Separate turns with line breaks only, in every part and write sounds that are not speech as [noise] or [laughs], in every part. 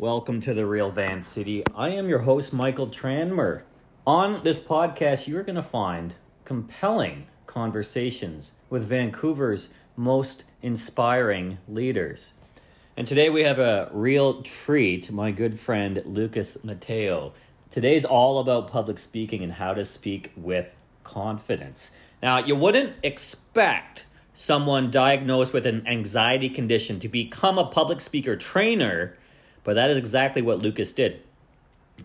Welcome to the Real Van City. I am your host, Michael Tranmer. On this podcast, you are going to find compelling conversations with Vancouver's most inspiring leaders. And today we have a real treat, my good friend Lucas Mattiello. Today's all about public speaking and how to speak with confidence. Now, you wouldn't expect someone diagnosed with an anxiety condition to become a public speaker trainer but that is exactly what Lucas did.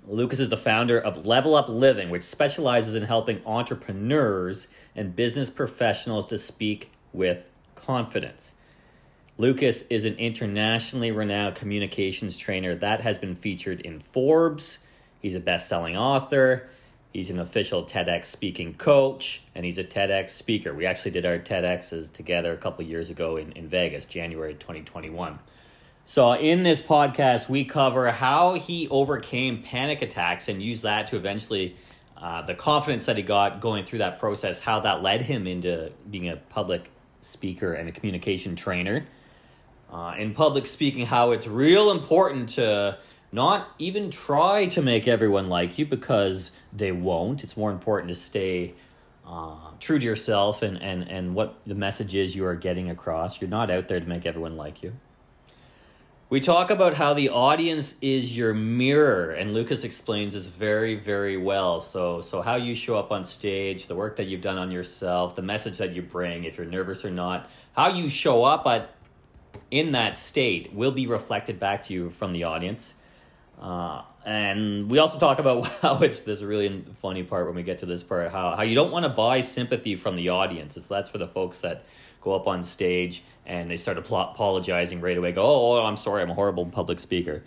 Lucas is the founder of Level Up Living, which specializes in helping entrepreneurs and business professionals to speak with confidence. Lucas is an internationally renowned communications trainer that has been featured in Forbes. He's a best selling author. He's an official TEDx speaking coach, and he's a TEDx speaker. We actually did our TEDx's together a couple years ago in, in Vegas, January 2021. So, in this podcast, we cover how he overcame panic attacks and used that to eventually uh, the confidence that he got going through that process, how that led him into being a public speaker and a communication trainer. Uh, in public speaking, how it's real important to not even try to make everyone like you because they won't. It's more important to stay uh, true to yourself and, and, and what the message is you are getting across. You're not out there to make everyone like you. We talk about how the audience is your mirror, and Lucas explains this very, very well. So, so how you show up on stage, the work that you've done on yourself, the message that you bring, if you're nervous or not, how you show up at in that state will be reflected back to you from the audience. Uh, and we also talk about [laughs] how it's this really funny part when we get to this part how, how you don't want to buy sympathy from the audience. It's that's for the folks that go up on stage and they start apologizing right away. Go, oh, oh, I'm sorry, I'm a horrible public speaker.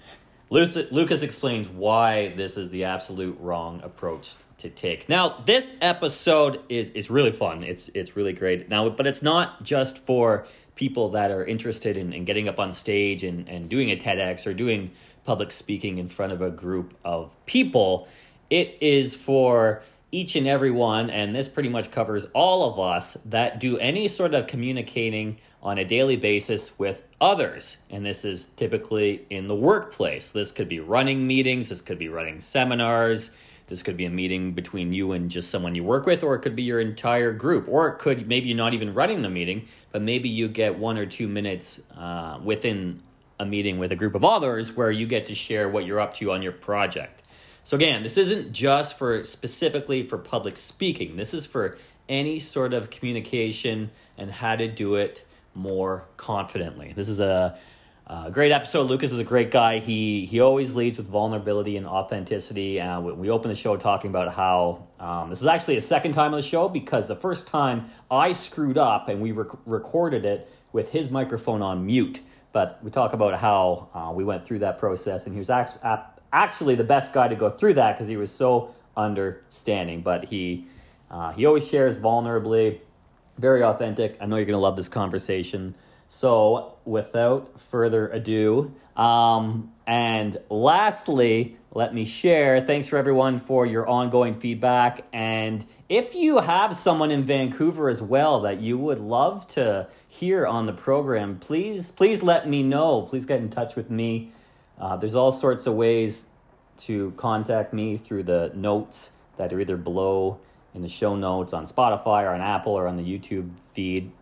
Lucas explains why this is the absolute wrong approach to take. Now, this episode is it's really fun. It's it's really great. Now, but it's not just for people that are interested in, in getting up on stage and, and doing a TEDx or doing public speaking in front of a group of people. It is for each and every one, and this pretty much covers all of us that do any sort of communicating on a daily basis with others. And this is typically in the workplace. This could be running meetings, this could be running seminars, this could be a meeting between you and just someone you work with, or it could be your entire group, or it could maybe you're not even running the meeting, but maybe you get one or two minutes uh, within a meeting with a group of others where you get to share what you're up to on your project. So again, this isn't just for specifically for public speaking. This is for any sort of communication and how to do it more confidently. This is a, a great episode. Lucas is a great guy. He he always leads with vulnerability and authenticity. Uh, we, we open the show talking about how um, this is actually a second time on the show because the first time I screwed up and we rec- recorded it with his microphone on mute. But we talk about how uh, we went through that process, and he was actually actually the best guy to go through that because he was so understanding. But he uh, he always shares vulnerably, very authentic. I know you're gonna love this conversation. So without further ado, um, and lastly, let me share. Thanks for everyone for your ongoing feedback. And if you have someone in Vancouver as well that you would love to hear on the program, please please let me know. Please get in touch with me. Uh, there's all sorts of ways to contact me through the notes that are either below in the show notes on Spotify or on Apple or on the YouTube feed.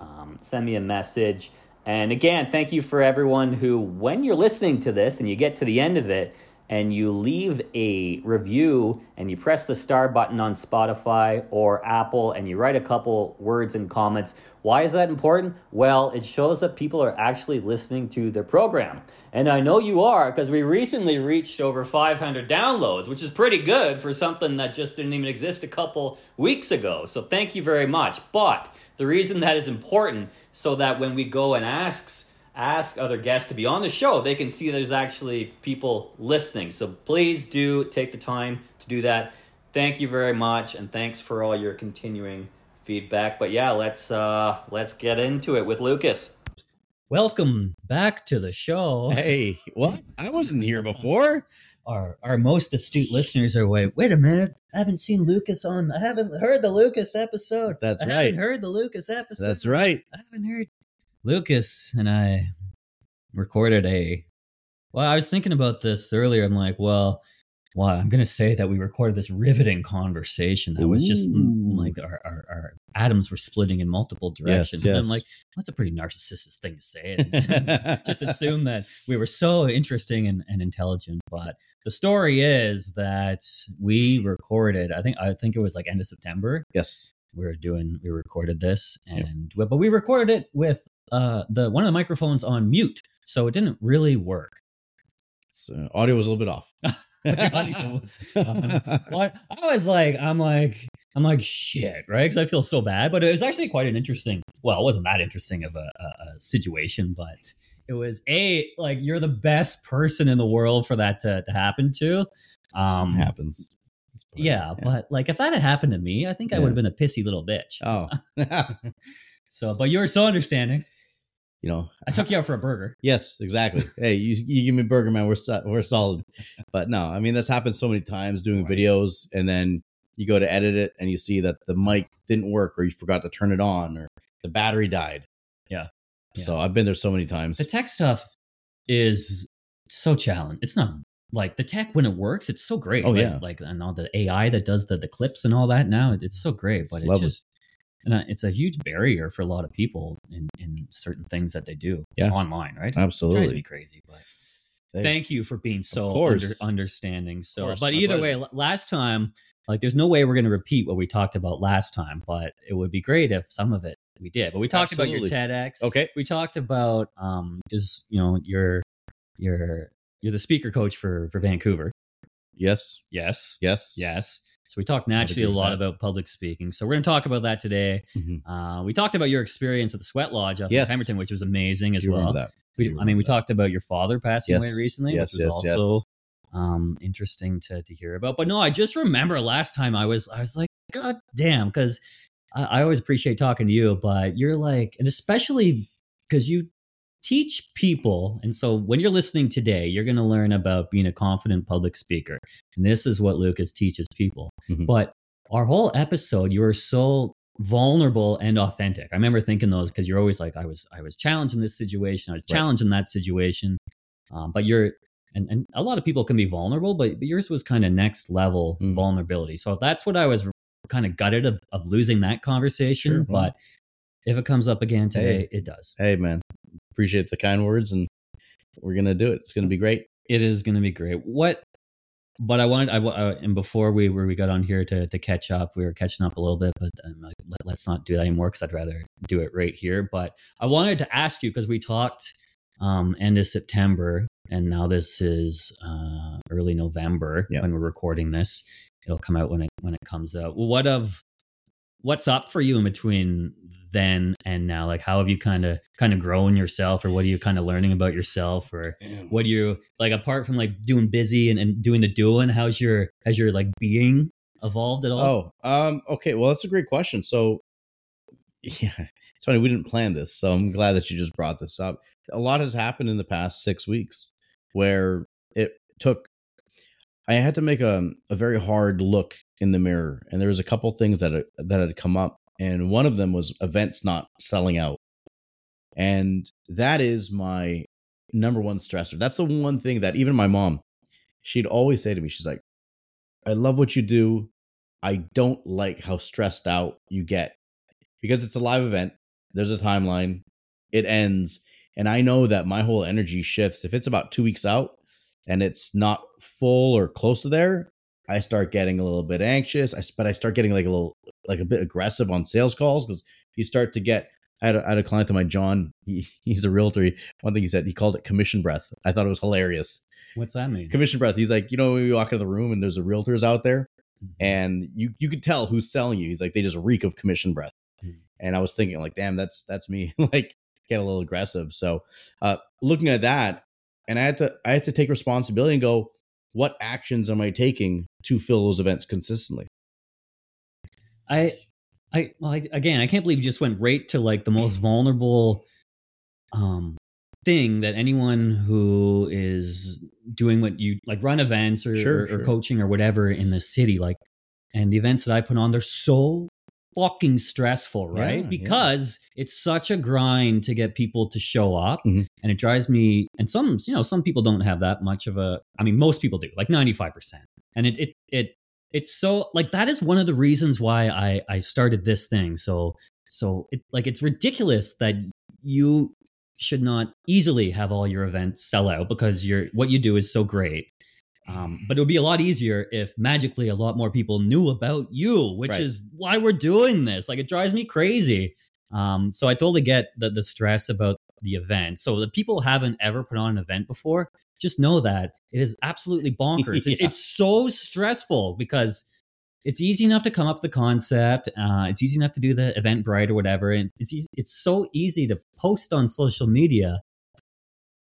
Um, send me a message. And again, thank you for everyone who, when you're listening to this and you get to the end of it, and you leave a review and you press the star button on Spotify or Apple and you write a couple words and comments. Why is that important? Well, it shows that people are actually listening to the program. And I know you are because we recently reached over 500 downloads, which is pretty good for something that just didn't even exist a couple weeks ago. So thank you very much. But the reason that is important so that when we go and asks ask other guests to be on the show, they can see there's actually people listening. So please do take the time to do that. Thank you very much, and thanks for all your continuing feedback. But yeah, let's uh let's get into it with Lucas. Welcome back to the show.
Hey, what? I wasn't here before.
Our our most astute listeners are wait, wait a minute. I haven't seen Lucas on. I haven't heard the Lucas episode.
That's
I
right.
haven't heard the Lucas episode.
That's right.
I haven't heard Lucas and I recorded a Well, I was thinking about this earlier. I'm like, well, well, I'm going to say that we recorded this riveting conversation that was just mm, like our, our, our atoms were splitting in multiple directions. And
yes.
I'm like, that's a pretty narcissistic thing to say. And [laughs] [laughs] just assume that we were so interesting and, and intelligent. But the story is that we recorded, I think, I think it was like end of September.
yes.
We were doing, we recorded this
Yep.
and, but we recorded it with uh, the, one of the microphones on mute. So it didn't really work.
So audio was a little bit off. [laughs]
Was off. Well, [laughs] I was like, I'm like, I'm like, shit, right? Because I feel so bad. But it was actually quite an interesting. Well, it wasn't that interesting of a, a, a situation, but it was a like you're the best person in the world for that to, to happen to. Um,
happens. It's fine.
yeah, but like if that had happened to me, I think I
Yeah.
would have been a pissy little bitch.
oh, [laughs] [laughs]
So, but you were so understanding.
you know,
I took you out for a burger.
Yes, exactly. [laughs] hey, you, you give me burger, man. We're so- we're solid. But no, I mean that's happened so many times doing
Right.
videos, and then you go to edit it, and you see that the mic didn't work, or you forgot to turn it on, or the battery died.
Yeah.
So I've been there so many times.
The tech stuff is so challenging. It's not like the tech when it works, it's so great.
Oh,
Like-
yeah.
like and all the AI that does the the clips and all that now, it's so great.
It's
But it just and uh, it's a huge barrier for a lot of people in in certain things that they do
Yeah.
online, right? It drives me
Absolutely.
crazy, but.
Hey,
Thank you for being so under, understanding. So, but either way, last time, like, there's no way we're going to repeat what we talked about last time. But it would be great if some of it we did. But we talked about your TEDx
Okay.
we talked about um just you know you're you're you're the speaker coach for for Vancouver.
Yes.
Yes.
Yes.
Yes. So we talked naturally a lot
that.
about public speaking. So we're going to talk about that today.
Mhm.
Uh, we talked about your experience at the Sweat Lodge up
Yes.
in Pemberton, which was amazing as
You
well.
that?
We, I mean, we
that.
talked about your father passing
Yes.
away recently,
Yes,
which was also um, interesting to, to hear about. But no, I just remember last time I was I was like, God damn, because I, I always appreciate talking to you, but you're like, and especially because you teach people, and so when you're listening today, you're going to learn about being a confident public speaker, and this is what Lucas teaches people.
Mhm.
But our whole episode, you were so vulnerable and authentic. I remember thinking those because you're always like, I was, I was challenged in this situation, I was
Right.
challenged in that situation. Um, but you're, and, and a lot of people can be vulnerable, but, but yours was kind of next level
Mhm.
vulnerability. So that's what I was kind of gutted of, of losing that conversation.
Sure,
but if it comes up again today, it does.
Hey, man. Appreciate the kind words, and we're gonna do it. It's gonna be great.
It is going to be great. What? But I wanted, I uh, and before we where we got on here to to catch up, we were catching up a little bit, but like, let, let's not do that anymore because I'd rather do it right here. But I wanted to ask you because we talked um end of September, and now this is uh early November when we're recording this. It'll come out when it when it comes out. Well, what of what's up for you in between then and now? Like, how have you kind of kind of grown yourself, or what are you kind of learning about yourself, or what do you like apart from like doing busy and, and doing the doing how's your has your like being evolved at all
Oh, um, okay. Well, that's a great question. So, yeah, [laughs] it's funny we didn't plan this, so I'm glad that you just brought this up. A lot has happened in the past six weeks, where it took. I had to make a a very hard look in the mirror, and there was a couple things that that had come up, and one of them was events not selling out, and that is my number one stressor. That's the one thing that even my mom, she'd always say to me, she's like, "I love what you do. I don't like how stressed out you get because it's a live event. There's a timeline. It ends. And I know that my whole energy shifts. If it's about two weeks out and it's not full or close to there, I start getting a little bit anxious. I, but I start getting like a little, like a bit aggressive on sales calls because you start to get. I had, a, I had a client of mine, John. He, [laughs] he's a realtor. He- One thing he said, he called it commission breath. I thought it was hilarious.
what's that mean
Commission breath. He's like, you know, when you walk into the room and there's a realtors out there,
Mm-hmm.
and you you could tell who's selling you. He's like they just reek of commission breath.
Hmm.
And I was thinking like, damn, that's that's me. [laughs] like get a little aggressive. So uh looking at that, and I had to I had to take responsibility and go, what actions am I taking to fill those events consistently?
I i well I, again i can't believe you just went right to like the most vulnerable um thing that anyone who is doing what you like run events or,
Sure,
or, or
sure.
coaching or whatever in the city like and the events that i put on they're so fucking stressful, right?
Yeah, yeah.
because it's such a grind to get people to show up
Mhm.
and it drives me and some you know some people don't have that much of a I mean most people do, like 95%. And it it it it's so like that is one of the reasons why I I started this thing. So so it like it's ridiculous that you should not easily have all your events sell out because you're what you do is so great. Um, but it would be a lot easier if magically a lot more people knew about you, which
Right.
is why we're doing this. Like it drives me crazy. Um, so I totally get the the stress about the event. So the people haven't ever put on an event before, just know that it is absolutely [laughs] bonkers. It- it's so stressful because it's easy enough to come up with the concept. Uh, it's easy enough to do the Eventbrite or whatever. And it's easy, it's so easy to post on social media,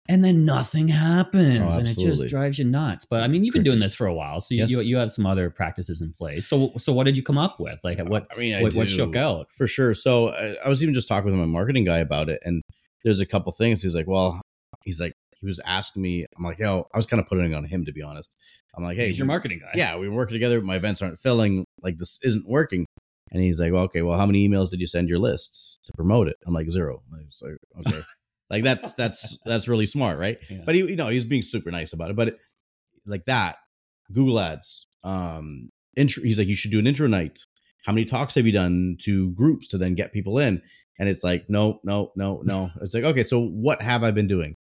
and then nothing happens,
Oh,
and it just drives you nuts. But I mean, you've been doing this for a while, so you,
Yes.
you you have some other practices in place. So so what did you come up with? Like what
I mean, I
what, what shook out?
for sure. So I, I was even just talking with my marketing guy about it, and there's a couple things. He's like, "Well," he's like, he was asking me. I'm like, "Yo," I was kind of putting it on him to be honest. I'm like, "Hey,
He's your marketing guy.
yeah, we work together. My events aren't filling. Like this isn't working." And he's like, well, "Okay, well, how many emails did you send your list to promote it?" I'm like, zero. I was like, "Okay." [laughs] Like that's that's that's really smart, right?
Yeah.
But he, you know, he's being super nice about it. But it, like that, Google Ads, um, intro. He's like, you should do an intro night. How many talks have you done to groups to then get people in? And it's like, no, no, no, no. It's like, okay, so what have I been doing?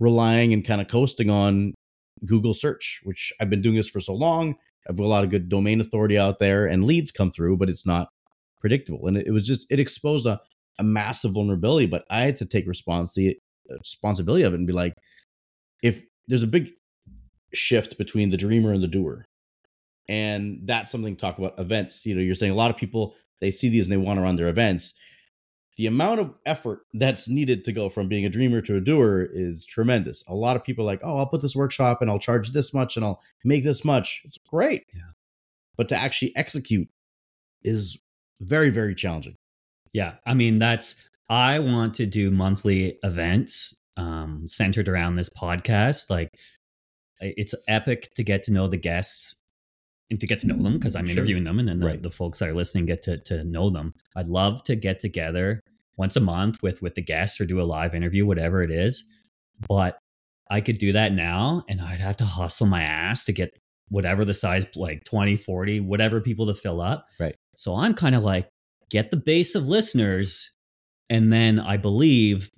Relying and kind of coasting on Google search, which I've been doing this for so long. I've got a lot of good domain authority out there and leads come through, but it's not predictable. And it, was just, it exposed a, a massive vulnerability, but I had to take responsibility responsibility of it and be like, if there's a big shift between the dreamer and the doer, and that's something to talk about events. You know, you're saying a lot of people they see these and they want to run their events. The amount of effort that's needed to go from being a dreamer to a doer is tremendous. A lot of people are like, oh, I'll put this workshop and I'll charge this much and I'll make this much. It's great.
Yeah.
But to actually execute is very, very challenging.
Yeah, I mean that's I want to do monthly events um, centered around this podcast. Like it's epic to get to know the guests and to get to know them because I'm
Sure.
interviewing them, and then the,
Right.
the folks that are listening get to to know them. I'd love to get together once a month with with the guests or do a live interview, whatever it is. But I could do that now, and I'd have to hustle my ass to get whatever the size like 20 40 whatever people to fill up
Right.
so i'm kind of like get the base of listeners and then i believe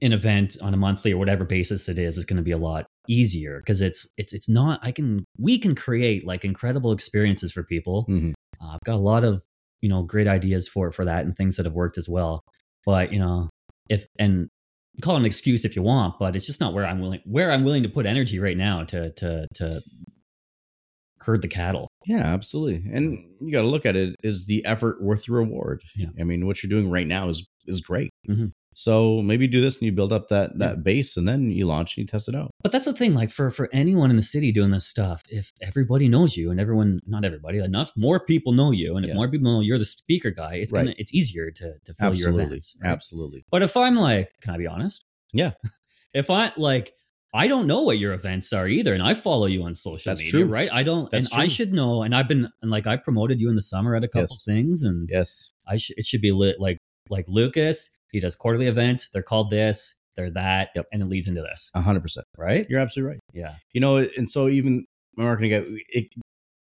an event on a monthly or whatever basis it is is going to be a lot easier because it's it's it's not i can we can create like incredible experiences for people
Mhm.
uh, i've got a lot of you know great ideas for for that and things that have worked as well but you know if and call it an excuse if you want but it's just not where i'm willing where i'm willing to put energy right now to to to herd the cattle
Yeah, absolutely. And you got to look at it: is the effort worth the reward?
Yeah.
I mean, what you're doing right now is is great.
Mhm.
So maybe do this and you build up that that base, and then you launch and you test it out.
But that's the thing, like for for anyone in the city doing this stuff, if everybody knows you and everyone, not everybody, enough more people know you, and if
Yeah.
more people know you're the speaker guy, it's
Right.
gonna it's easier to to fill your
Absolutely,
events. right?
absolutely.
But if I'm like, can I be honest?
Yeah. [laughs]
if I like, I don't know what your events are either, and I follow you on social
That's
media,
true.
right? I don't,
That's
and I should know. And I've been, and like, I promoted you in the summer at a couple
Yes.
things, and
Yes,
I should it should be lit like like Lucas. He does quarterly events. They're called this. They're that,
Yep.
and it leads into this,
a hundred percent.
right?
You're absolutely right.
Yeah.
You know, and so even my marketing it,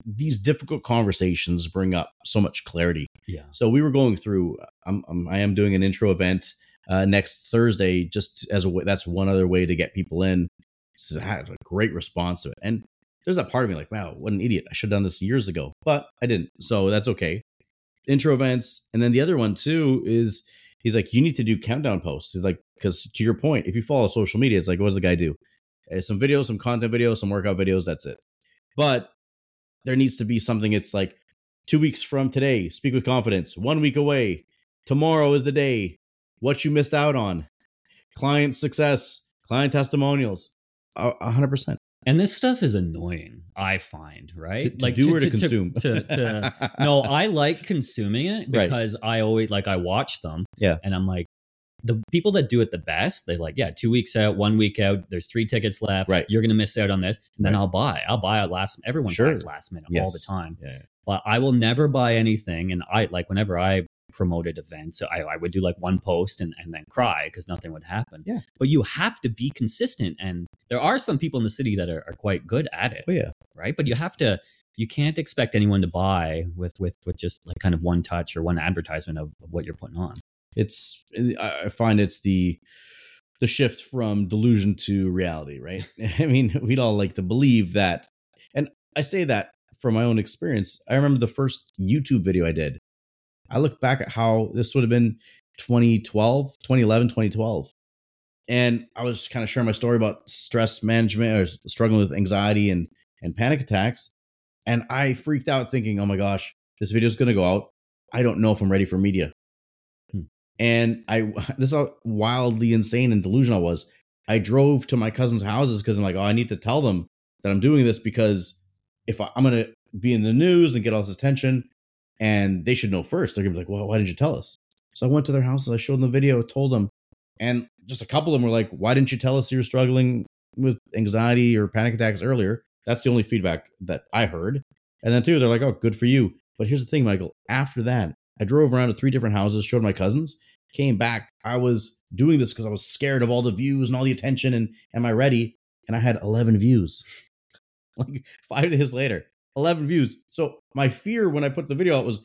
these difficult conversations bring up so much clarity.
Yeah.
So we were going through. I'm, I'm I am doing an intro event uh, next Thursday, just as a way. That's one other way to get people in. So I had a great response to it, and there's that part of me like, wow, what an idiot! I should have done this years ago, but I didn't. So that's okay. Intro events, and then the other one too is he's like, you need to do countdown posts. He's like, because to your point, if you follow social media, it's like, what does the guy do? Uh, some videos, some content videos, some workout videos. That's it. But there needs to be something. It's like two weeks from today, speak with confidence. One week away, tomorrow is the day. What you missed out on, client success, client testimonials, hundred percent.
And this stuff is annoying, I find, right?
To- to do or to consume?
to- to- no, [laughs] I like consuming it
Right.
because I always like I watch them.
Yeah.
And I'm like, the people that do it the best, they like, yeah, two weeks out, one week out, there's three tickets left.
Right.
You're gonna miss out on this. And then
Right.
I'll buy. I'll buy it last everyone
Sure.
buys last minute all the time.
Yeah.
But I will never buy anything. And I like whenever I promoted events, I, I would do like one post and, and then cry because nothing would happen.
Yeah.
But you have to be consistent. And there are some people in the city that are, are quite good at it
Oh yeah.
right? But you have to you can't expect anyone to buy with with with just like kind of one touch or one advertisement of, of what you're putting on.
It's I I find it's the the shift from delusion to reality, right? [laughs] I mean, we'd all like to believe that. And I say that from my own experience. I remember the first YouTube video I did. I look back at how this would have been 2012, 2011, 2012. And I was kind of sharing my story about stress management or struggling with anxiety and and panic attacks. And I freaked out thinking, "Oh my gosh, this video is going to go out. I don't know if I'm ready for media."
Hmm.
And I [laughs] this is how wildly insane and delusional I was. I drove to my cousin's houses because I'm like, "Oh, I need to tell them that I'm doing this because if I, I'm going to be in the news and get all this attention, and they should know first. They're gonna be like, "Well, why didn't you tell us?" So I went to their houses. I showed them the video, told them, and just a couple of them were like, "Why didn't you tell us you were struggling with anxiety or panic attacks earlier?" That's the only feedback that I heard. And then two, they're like, "Oh, good for you." But here's the thing, Michael. After that, I drove around to three different houses, showed my cousins, came back. I was doing this because I was scared of all the views and all the attention. And am I ready? And I had 11 views. [laughs] Like five days later, 11 views. So my fear when I put the video out was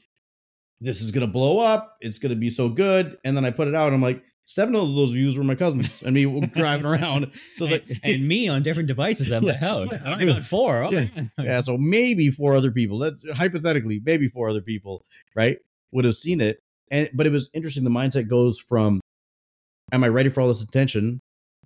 this is going to blow up. It's going to be so good. And then I put it out. And I'm like, seven of those views were my cousins and me driving [laughs] around. So it's like,
and, and me on different devices at my [laughs]
Yeah.
house. I only got four. Okay.
yeah, so maybe four other people. That's hypothetically, maybe four other people, right, would have seen it. And but it was interesting. The mindset goes from, "Am I ready for all this attention?"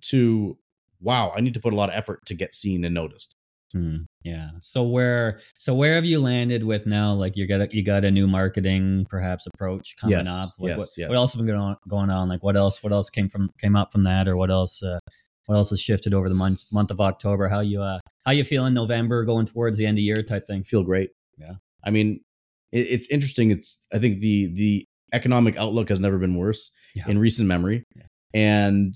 to, "Wow, I need to put a lot of effort to get seen and noticed."
Hmm, yeah. So where so where have you landed with now? Like you got a, you got a new marketing perhaps approach coming
Yes,
up. Like
yes,
what,
yes.
what else has been going on, going on? Like what else? What else came from came up from that, or what else? Uh, what else has shifted over the month month of October? How you uh how you feeling November going towards the end of year type thing?
Feel great.
Yeah.
I mean, it, it's interesting. It's I think the the economic outlook has never been worse
Yeah.
in recent memory,
Yeah.
and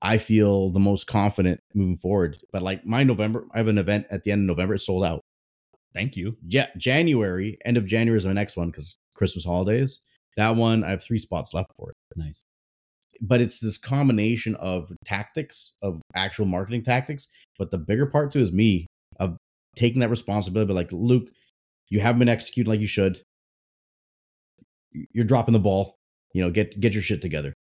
I feel the most confident moving forward. But like my November, I have an event at the end of November. It's sold out.
Thank you.
Yeah, January, end of January is my next one because Christmas holidays. That one, I have three spots left for it.
Nice.
But it's this combination of tactics, of actual marketing tactics. But the bigger part too is me of taking that responsibility. But like, Luke, you haven't been executing like you should. You're dropping the ball. You know, get get your shit together.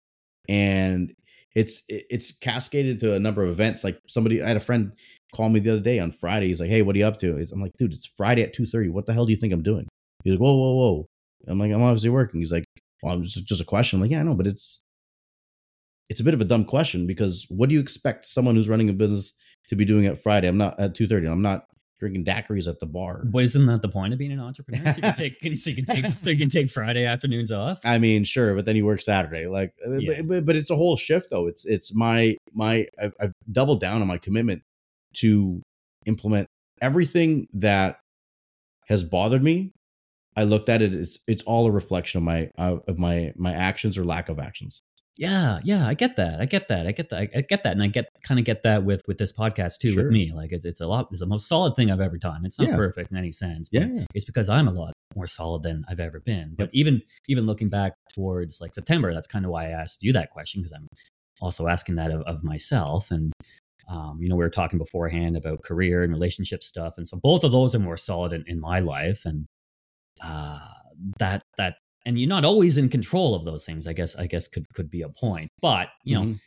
And it's it's cascaded to a number of events. Like somebody, I had a friend call me the other day on Friday. He's like, "Hey, what are you up to?" I'm like, "Dude, it's Friday at two thirty. What the hell do you think I'm doing?" He's like, "Whoa, whoa, whoa." I'm like, "I'm obviously working." He's like, "Well, I'm just just a question." I'm like, "Yeah, I know, but it's it's a bit of a dumb question because what do you expect someone who's running a business to be doing at Friday? I'm not at two thirty. I'm not drinking daiquiris at the bar.
But isn't that the point of being an entrepreneur? So you can [laughs] take so you can take so you can take Friday afternoons off.
I mean, sure, but then you work Saturday. Like, uh,
Yeah.
but, but, but it's a whole shift though. It's it's my my I've, I've doubled down on my commitment to implement everything that has bothered me. I looked at it. It's it's all a reflection of my uh, of my my actions or lack of actions.
Yeah, yeah, I get that. I get that. I get that. I get that, and I get kind of get that with with this podcast too.
Sure.
With me, like it's it's a lot. It's the most solid thing I've ever done. It's not
Yeah.
perfect in any sense. But
Yeah,
it's because I'm a lot more solid than I've ever been. But even even looking back towards like September, that's kind of why I asked you that question because I'm also asking that of, of myself. And um, you know, we were talking beforehand about career and relationship stuff, and so both of those are more solid in, in my life. And uh, that that and you're not always in control of those things. I guess I guess could could be a point. But you know,
Mhm.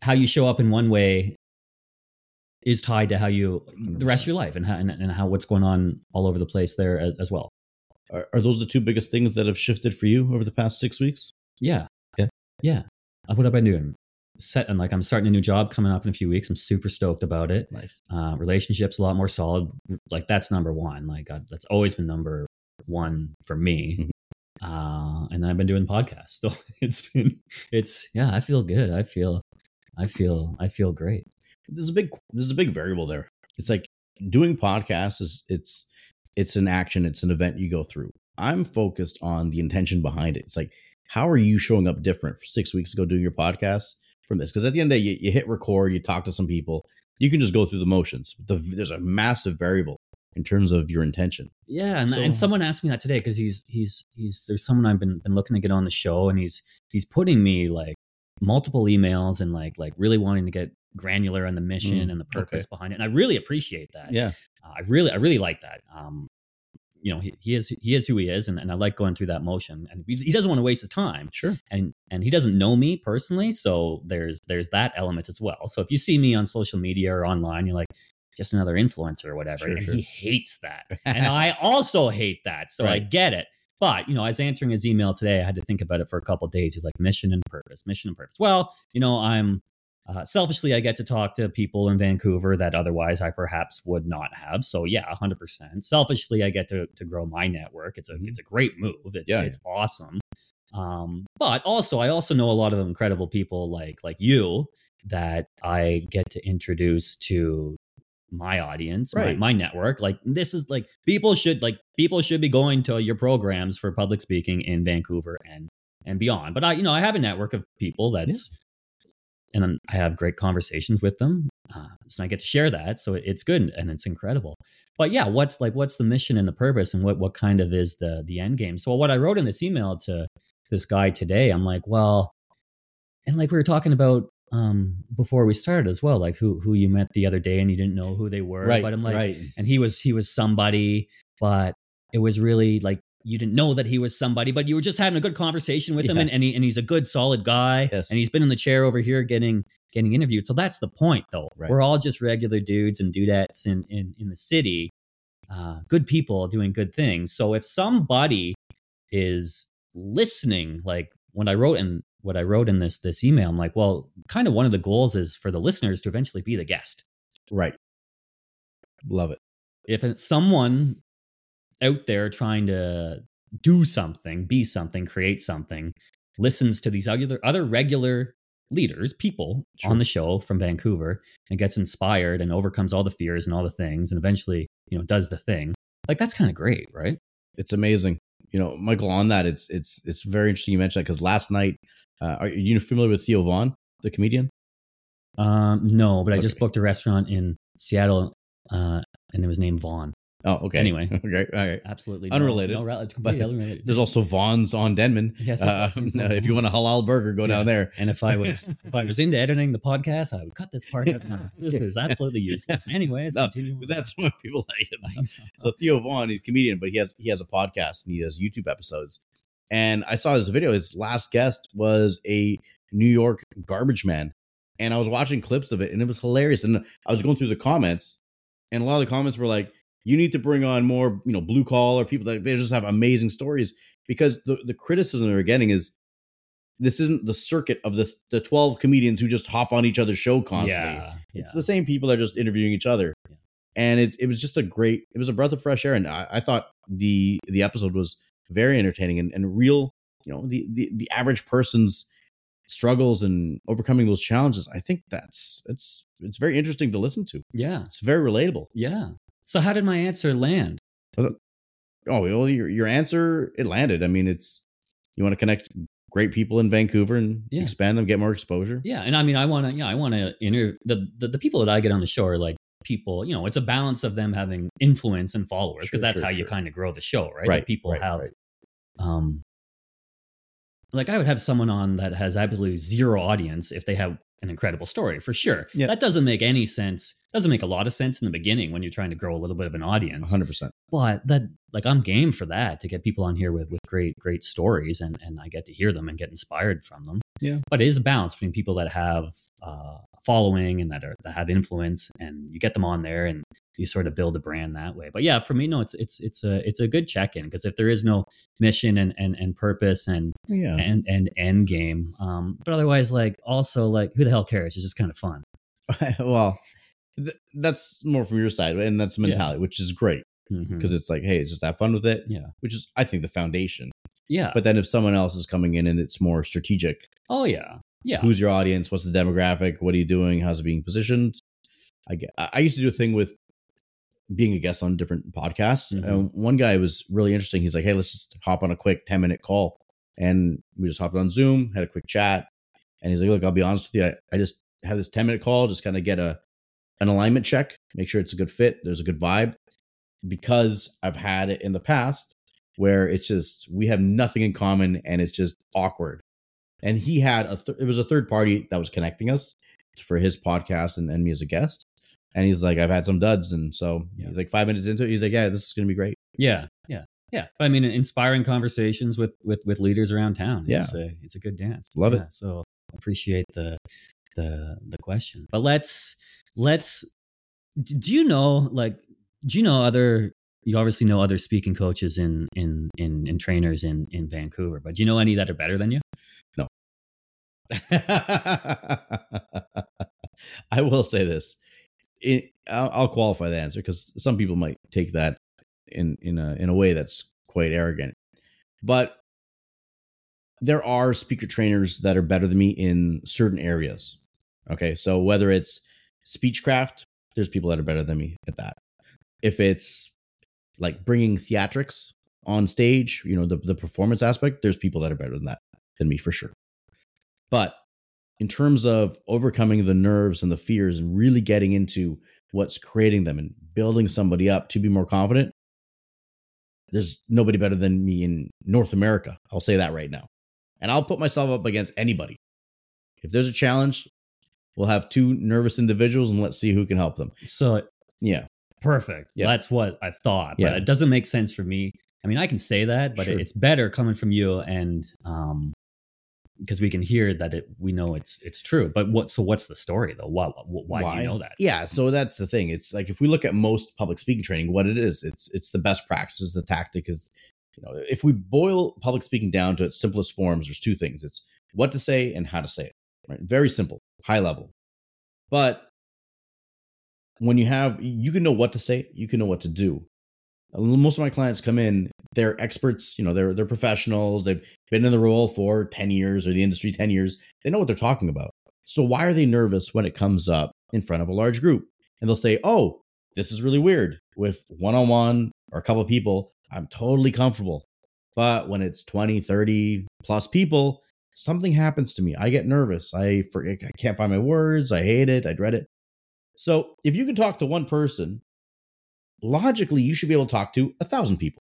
how you show up in one way is tied to how you the rest of your life and how and, and how what's going on all over the place there as, as well.
are, are those the two biggest things that have shifted for you over the past six weeks?
Yeah.
Yeah.
Yeah. Uh, What have I been doing? Set and like I'm starting a new job coming up in a few weeks. I'm super stoked about it.
Nice.
Uh, relationships a lot more solid. Like that's number one. Like I, that's always been number one for me.
Mhm.
Uh, and then I've been doing podcasts. [laughs] So it's been, it's, yeah, I feel good. I feel, I feel, I feel great.
there's a big there's a big variable there. It's like doing podcasts is it's it's an action, it's an event you go through. I'm focused on the intention behind it. It's like how are you showing up different six weeks ago doing your podcast from this? Because at the end of the day, you, you hit record, you talk to some people, you can just go through the motions. The, there's a massive variable in terms of your intention.
Yeah, and,
So-
and someone asked me that today because he's he's he's there's someone I've been been looking to get on the show, and he's he's putting me like multiple emails and like like really wanting to get granular on the mission
Mm,
and the purpose behind it, and I really appreciate that.
Yeah.
Uh, I really I really like that. Um, you know, he, he is he is who he is, and, and I like going through that motion. And he, he doesn't want to waste his time,
Sure.
and and he doesn't know me personally, so there's there's that element as well. So if you see me on social media or online, you're like just another influencer or whatever,
Sure,
and
sure.
he hates that, [laughs] and I also hate that, so I get it. But you know, I was answering his email today. I had to think about it for a couple of days. He's like mission and purpose, mission and purpose. Well, you know, I'm uh, selfishly, I get to talk to people in Vancouver that otherwise I perhaps would not have. So yeah, hundred percent. Selfishly, I get to to grow my network. It's a
Mhm.
it's a great move. It's
Yeah,
it's awesome. Um, but also, I also know a lot of incredible people like like you that I get to introduce to my audience,
Right.
my, my network. Like this is like people should like people should be going to your programs for public speaking in Vancouver and and beyond. But I, you know, I have a network of people that's and I have great conversations with them. Uh, so I get to share that. So it's good and it's incredible. But yeah, what's like what's the mission and the purpose and what what kind of is the the end game? So what I wrote in this email to this guy today, I'm like, well, and like we were talking about um before we started as well, like who who you met the other day and you didn't know who they were.
Right.
But I'm like,
right.
and he was he was somebody, but it was really like you didn't know that he was somebody, but you were just having a good conversation with him, and and, he, and he's a good solid guy,
Yes.
and he's been in the chair over here getting getting interviewed. So that's the point, though.
Right.
We're all just regular dudes and dudettes in in in the city, uh, good people doing good things. So if somebody is listening, like when I wrote in what I wrote in this this email, I'm like, well, kind of one of the goals is for the listeners to eventually be the guest
Right. Love it.
if it's someone out there trying to do something, be something, create something, listens to these other other regular leaders, people
Sure.
on the show from Vancouver and gets inspired and overcomes all the fears and all the things and eventually, you know, does the thing. Like that's kind of great, right?
It's amazing. You know, Michael, on that, it's it's it's very interesting you mentioned that because last night, uh, are you familiar with Theo Von, the comedian?
Um, no, but I just booked a restaurant in Seattle, uh, and it was named Vaughn.
Oh, okay.
Anyway. [laughs]
okay, all right.
Absolutely
Unrelated,
No, no rel- completely
but
unrelated.
There's also Vaughn's on Denman. [laughs]
Yes,
Uh, [laughs] if you want a halal burger, go down there.
And if I was if I was into editing the podcast, I would cut this part out. No, this is absolutely useless. Anyways,
No, that's what people like. it. So Theo Von, he's a comedian, but he has he has a podcast and he does YouTube episodes. And I saw his video. His last guest was a New York garbage man, and I was watching clips of it, and it was hilarious. And I was going through the comments, and a lot of the comments were like, "You need to bring on more, you know, blue collar people that they just have amazing stories." Because the the criticism they're getting is this isn't the circuit of this the twelve comedians who just hop on each other's show constantly.
yeah,
It's the same people that are just interviewing each other.
Yeah.
And it, it was just a great, it was a breath of fresh air. And I, I thought the the episode was very entertaining and, and real, you know, the, the the average person's struggles and overcoming those challenges. I think that's it's it's very interesting to listen to.
yeah,
It's very relatable.
yeah. So how did my answer land?
Oh, well, your your answer it landed. I mean, it's you want to connect great people in Vancouver and
Yeah.
expand them, get more exposure.
Yeah, and I mean, I want to, yeah, I want to inter the, the the people that I get on the show are like people. You know, it's a balance of them having influence and followers because
Sure,
that's
sure,
how you kind of grow the show, right?
Right,
people
right,
have,
right.
um, like I would have someone on that has absolutely zero audience if they have an incredible story for sure.
Yeah.
That doesn't make any sense. Doesn't make a lot of sense in the beginning when you're trying to grow a little bit of an audience.
hundred percent.
But that like I'm game for that to get people on here with with great great stories and and I get to hear them and get inspired from them.
Yeah.
But it is a balance between people that have uh, following and that are that have influence and you get them on there and you sort of build a brand that way. But yeah, for me, no, it's it's it's a it's a good check in because if there is no mission and and, and purpose and
Yeah.
and and end game, um, but otherwise like also like who the hell cares? It's just kind of fun. [laughs]
well, th- that's more from your side, and that's the
Yeah.
mentality, which is great because it's like, hey, just have fun with it.
Yeah.
Which is, I think, the foundation.
yeah.
But then if someone else is coming in and it's more strategic,
oh yeah. Yeah.
who's your audience? What's the demographic? What are you doing? How's it being positioned? I get. I used to do a thing with being a guest on different podcasts.
Mhm.
And one guy was really interesting. He's like, hey, let's just hop on a quick ten minute call. and we just hopped on Zoom, had a quick chat, and he's like, "Look, I'll be honest with you, I, I just have this ten minute call, just kind of get a an alignment check, make sure it's a good fit, there's a good vibe, because I've had it in the past where it's just we have nothing in common and it's just awkward." And he had a th- it was a third party that was connecting us for his podcast and, and me as a guest. And he's like, I've had some duds, and so
Yeah.
he's like five minutes into it. He's like, Yeah, this is gonna be great.
Yeah, yeah, yeah. But I mean, inspiring conversations with with with leaders around town.
Yeah.
it's a, it's a good dance.
Love it.
So appreciate the the the question. But let's let's. Do you know like? Do you know other? You obviously know other speaking coaches in in in, in trainers in in Vancouver. But do you know any that are better than you? [laughs]
I will say this. It, I'll, I'll qualify the answer because some people might take that in in a in a way that's quite arrogant. But there are speaker trainers that are better than me in certain areas. Okay, so whether it's speechcraft, there's people that are better than me at that. If it's like bringing theatrics on stage, you know, the the performance aspect, there's people that are better than that than me for sure. But in terms of overcoming the nerves and the fears and really getting into what's creating them and building somebody up to be more confident, there's nobody better than me in North America. I'll say that right now. And I'll put myself up against anybody. If there's a challenge, we'll have two nervous individuals and let's see who can help them.
So
Yeah.
perfect.
Yeah.
That's what I thought. But
Yeah.
it doesn't make sense for me. I mean, I can say that, but
Sure.
it's better coming from you and um because we can hear that it we know it's it's true. But what so what's the story though? Why why, why, do you know that?
Yeah, so that's the thing. It's like if we look at most public speaking training, what it is, it's it's the best practices, the tactic is, you know, if we boil public speaking down to its simplest forms, there's two things. It's what to say and how to say it. Right? Very simple, high level. But when you have you can know what to say, you can know what to do. Most of my clients come in, they're experts, you know, they're they're professionals, they've been in the role for 10 years or the industry 10 years. They know what they're talking about. So why are they nervous when it comes up in front of a large group? And they'll say, "Oh, this is really weird. With one-on-one or a couple of people, I'm totally comfortable. But when it's 20, 30 plus people, something happens to me. I get nervous. I forget I can't find my words. I hate it. I dread it." So, if you can talk to one person, logically you should be able to talk to a thousand people.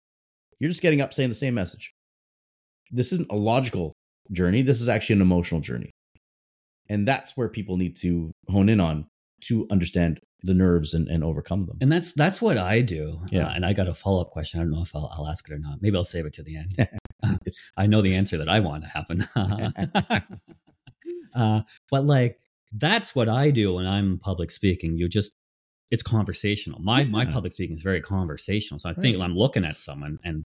You're just getting up saying the same message. This isn't a logical journey. This is actually an emotional journey. And that's where people need to hone in on to understand the nerves and, and overcome them.
And that's that's what I do.
Yeah.
Uh, and I got a follow up question. I don't know if I'll, I'll ask it or not. Maybe I'll save it to the end. [laughs] [laughs] I know the answer that I want to happen. [laughs] uh, but like that's what I do when I'm public speaking. You just it's conversational. My my public speaking is very conversational. So I think I'm looking at someone and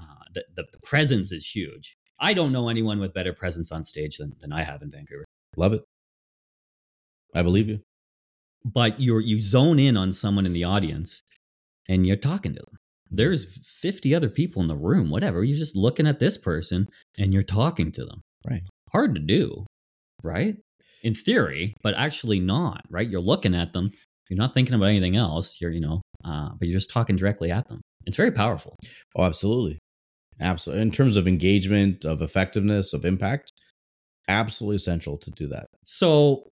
uh, the, the the presence is huge. I don't know anyone with better presence on stage than, than I have in Vancouver.
Love it. I believe you.
But you're you zone in on someone in the audience and you're talking to them. There's 50 other people in the room, whatever. You're just looking at this person and you're talking to them.
Right.
Hard to do, right? In theory, but actually not, right? You're looking at them. You're not thinking about anything else. You're, you know, uh, but you're just talking directly at them. It's very powerful.
Oh, absolutely. Absolutely. In terms of engagement, of effectiveness, of impact, absolutely essential to do that.
So,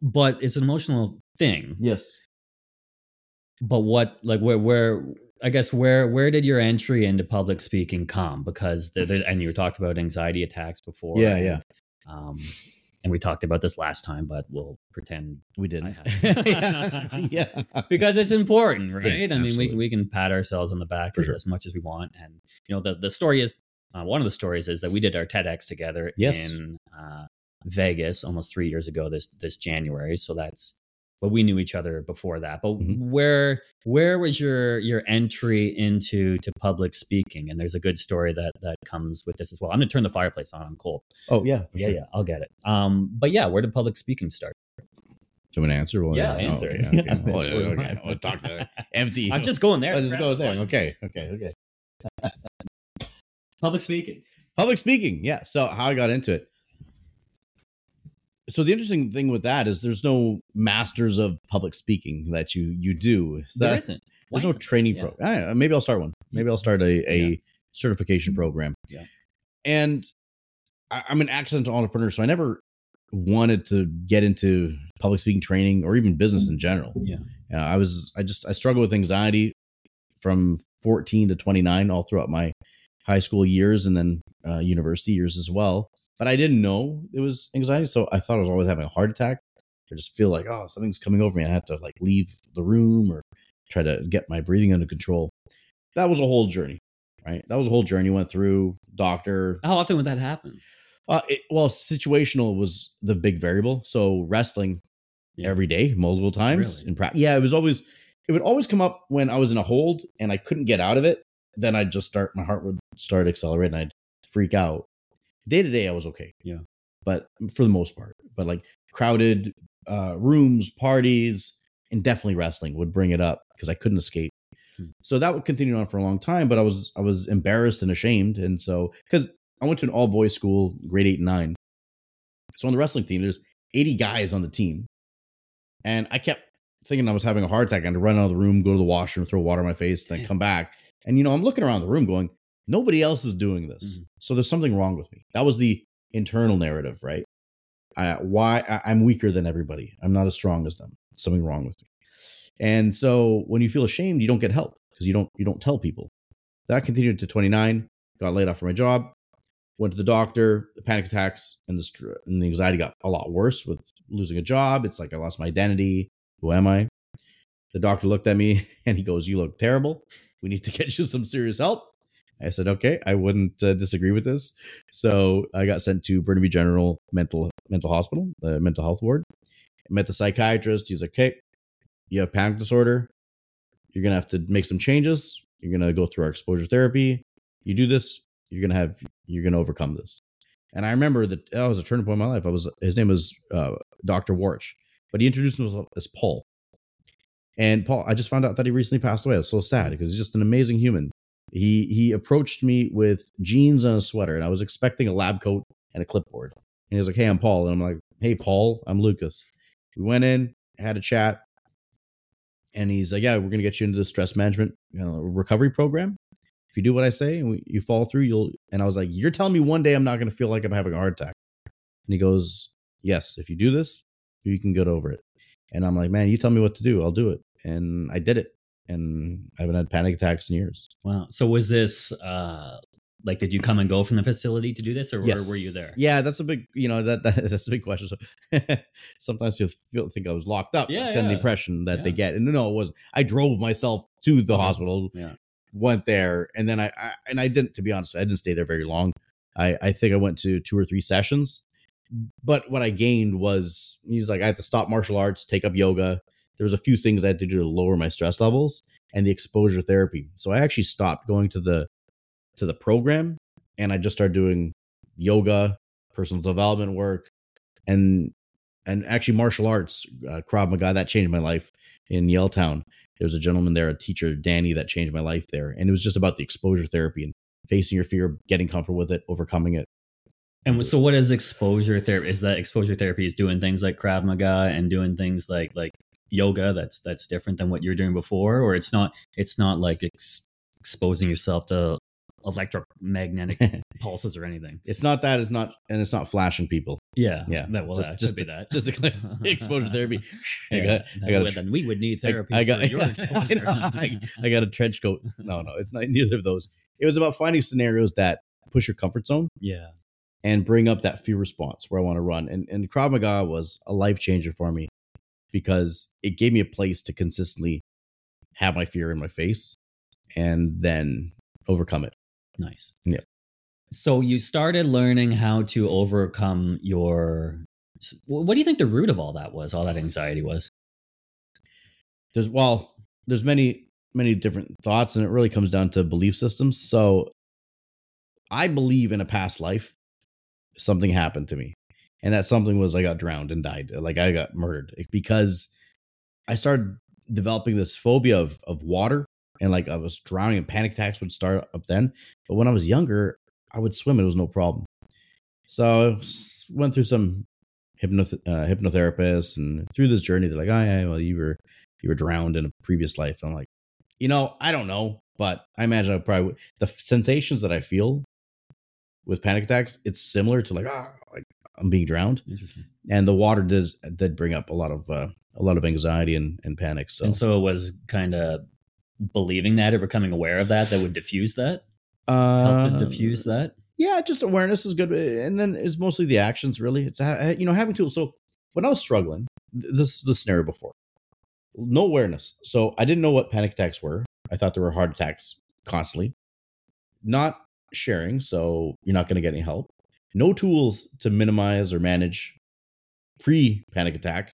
but it's an emotional thing.
Yes.
but what like where where i guess where where did your entry into public speaking come because there, there- and you talked about anxiety attacks before
Yeah,
and,
yeah.
um and we talked about this last time but we'll pretend
We didn't. Yeah. [laughs] [laughs] yeah.
because it's important right
Yeah,
i mean we,
absolutely.
we can pat ourselves on the back
sure.
as much as we want and you know the the story is uh, one of the stories is that we did our TEDx together
Yes.
in uh, Vegas almost three years ago this this January. So that's but we knew each other before that. But
Mhm.
where where was your your entry into to public speaking? And there's a good story that that comes with this as well. I'm gonna turn the fireplace on. I'm cold.
Oh, yeah.
Yeah,
sure.
yeah, I'll get it. Um, but yeah, where did public speaking start?
Do you want to answer? [laughs] Well,
Yeah,
oh,
answer.
Okay, okay.
Yeah,
Oh,
that's
yeah,
what we
okay. I'll talk to [laughs] empty.
I'm just going there.
Let's just go there. Okay. Okay. Okay.
Public speaking.
Public speaking. Yeah. So how I got into it. So the interesting thing with that is there's no masters of public speaking that you you do. So
There isn't. Why
There's no
isn't?
training
Yeah.
program. Maybe I'll start one. Maybe I'll start a, a
Yeah.
certification program.
Yeah.
And I, I'm an accidental entrepreneur, so I never wanted to get into public speaking training or even business in general.
Yeah.
Uh, I was I just I struggled with anxiety from 14 to 29 all throughout my high school years and then uh, university years as well. But I didn't know it was anxiety, so I thought I was always having a heart attack. I just feel like oh something's coming over me. I have to like leave the room or try to get my breathing under control. That was a whole journey, right? That was a whole journey. Went through doctor.
How often would that happen?
Uh, it, well, situational was the big variable. So wrestling
Yeah.
every day, multiple times
Really?
in practice. Yeah, it was always it would always come up when I was in a hold and I couldn't get out of it. Then I'd just start my heart would start accelerating. I'd freak out. Day to day, I was okay.
Yeah.
but for the most part, but like crowded uh, rooms, parties, and definitely wrestling would bring it up because I couldn't escape.
Hmm.
So that would continue on for a long time, but I was I was embarrassed and ashamed, and so because I went to an all boys school, grade eight and nine. So on the wrestling team, there's 80 guys on the team, and I kept thinking I was having a heart attack. I had to run out of the room, go to the washroom, throw water on my face, then come back. And you know, I'm looking around the room, going, nobody else is doing this,
Mhm.
so there's something wrong with me. That was the internal narrative, right? I, why I, I'm weaker than everybody. I'm not as strong as them. Something wrong with me. And so when you feel ashamed, you don't get help because you don't you don't tell people. That continued to 29. Got laid off from my job. Went to the doctor. The panic attacks and the and the anxiety got a lot worse with losing a job. It's like I lost my identity. Who am I? The doctor looked at me [laughs] and he goes, "You look terrible. We need to get you some serious help." I said, "Okay, I wouldn't uh, disagree with this." So I got sent to Burnaby General Mental Mental Hospital, the mental health ward. I met the psychiatrist. He's like, "Okay, you have panic disorder. You're gonna have to make some changes. You're gonna go through our exposure therapy. You do this, you're gonna have you're gonna overcome this." And I remember that that was a turning point in my life. I was his name was uh, Doctor Warch, but he introduced himself as Paul. And Paul, I just found out that he recently passed away. I was so sad because he's just an amazing human. He he approached me with jeans and a sweater, and I was expecting a lab coat and a clipboard. And he was like, "Hey, I'm Paul," and I'm like, "Hey, Paul, I'm Lucas." We went in, had a chat, and he's like, "Yeah, we're gonna get you into the stress management you know, recovery program. If you do what I say and we, you follow through, you'll." And I was like, "You're telling me one day I'm not gonna feel like I'm having a heart attack?" And he goes, "Yes, if you do this, you can get over it." And I'm like, "Man, you tell me what to do, I'll do it." And I did it, and I haven't had panic attacks in years.
Wow. So was this uh like did you come and go from the facility to do this or, or were you there?
Yeah, that's a big, you know, that, [laughs] that that's a big question. So [laughs] sometimes you feel think I was locked up.
Yeah,
that's kind of the impression that they get. And no, it was I drove myself to the
Okay.
hospital,
Yeah.
went there, and then I, I and I didn't. To be honest, I didn't stay there very long. I I think I went to two or three sessions. But what I gained was he's like I had to stop martial arts, take up yoga. There was a few things I had to do to lower my stress levels and the exposure therapy. So I actually stopped going to the to the program and I just started doing yoga, personal development work, and and actually martial arts, uh, Krav Maga. That changed my life in Yaletown. There was a gentleman there, a teacher, Danny, that changed my life there, and it was just about the exposure therapy and facing your fear, getting comfortable with it, overcoming it.
And so what is exposure therapy? Is that exposure therapy is doing things like Krav Maga and doing things like like yoga that's that's different than what you're doing before or it's not it's not like ex- exposing yourself to electromagnetic [laughs] pulses or anything.
It's not that. It's not, and it's not flashing people.
Yeah.
Yeah.
That well
Just-
that
just to-
that.
just to clear- [laughs] exposure therapy. [laughs] I got- I got a
then we would need therapy
I, got,
for your
I, know, I, I got a trench coat. No, no, it's not neither of those. It was about finding scenarios that push your comfort zone
yeah.
and bring up that fear response where I want to run. And and Krav Maga was a life changer for me because it gave me a place to consistently have my fear in my face and then overcome it.
Nice.
Yeah.
So you started learning how to overcome your. What do you think the root of all that was? All that anxiety was.
There's well, there's many many different thoughts and it really comes down to belief systems. So I believe in a past life something happened to me. And that something was I got drowned and died. Like I got murdered because I started developing this phobia of of water and like I was drowning and panic attacks would start up then. But when I was younger, I would swim. It was no problem. So I went through some hypnoth- uh, hypnotherapists and through this journey. They're like, oh yeah, well you were you were drowned in a previous life. And I'm like, you know, I don't know, but I imagine I probably would. the sensations that I feel with panic attacks, it's similar to like ah, like I'm being drowned,
Interesting.
and the water does did bring up a lot of uh, a lot of anxiety and, and panic. So,
And so it was kind of believing that or becoming aware of that that would diffuse that, help
uh,
to diffuse that.
yeah, just awareness is good, and then it's mostly the actions. Really, it's you know having tools. So when I was struggling, th- this is the scenario before, no awareness. So I didn't know what panic attacks were. I thought there were heart attacks constantly. Not sharing, so you're not going to get any help. No tools to minimize or manage pre panic attack.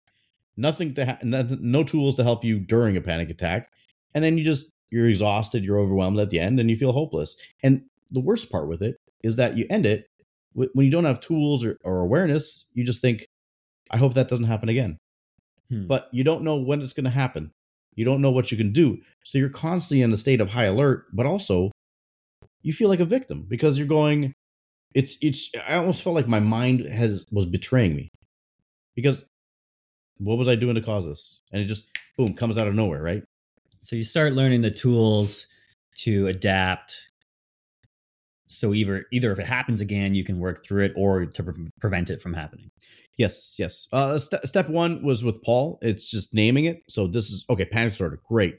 Nothing to ha- no, tools to help you during a panic attack, and then you just you're exhausted, you're overwhelmed at the end, and you feel hopeless. And the worst part with it is that you end it when you don't have tools or, or awareness. You just think, "I hope that doesn't happen again."
Hmm.
but you don't know when it's going to happen. You don't know what you can do. So you're constantly in a state of high alert, but also you feel like a victim because you're going it's it's I almost felt like my mind has was betraying me. Because what was I doing to cause this? And it just boom comes out of nowhere, right?
So you start learning the tools to adapt. So either either if it happens again, you can work through it, or to pre- prevent it from happening.
Yes, yes. Uh, st- step one was with Paul. It's just naming it. So this is okay. Panic disorder, great,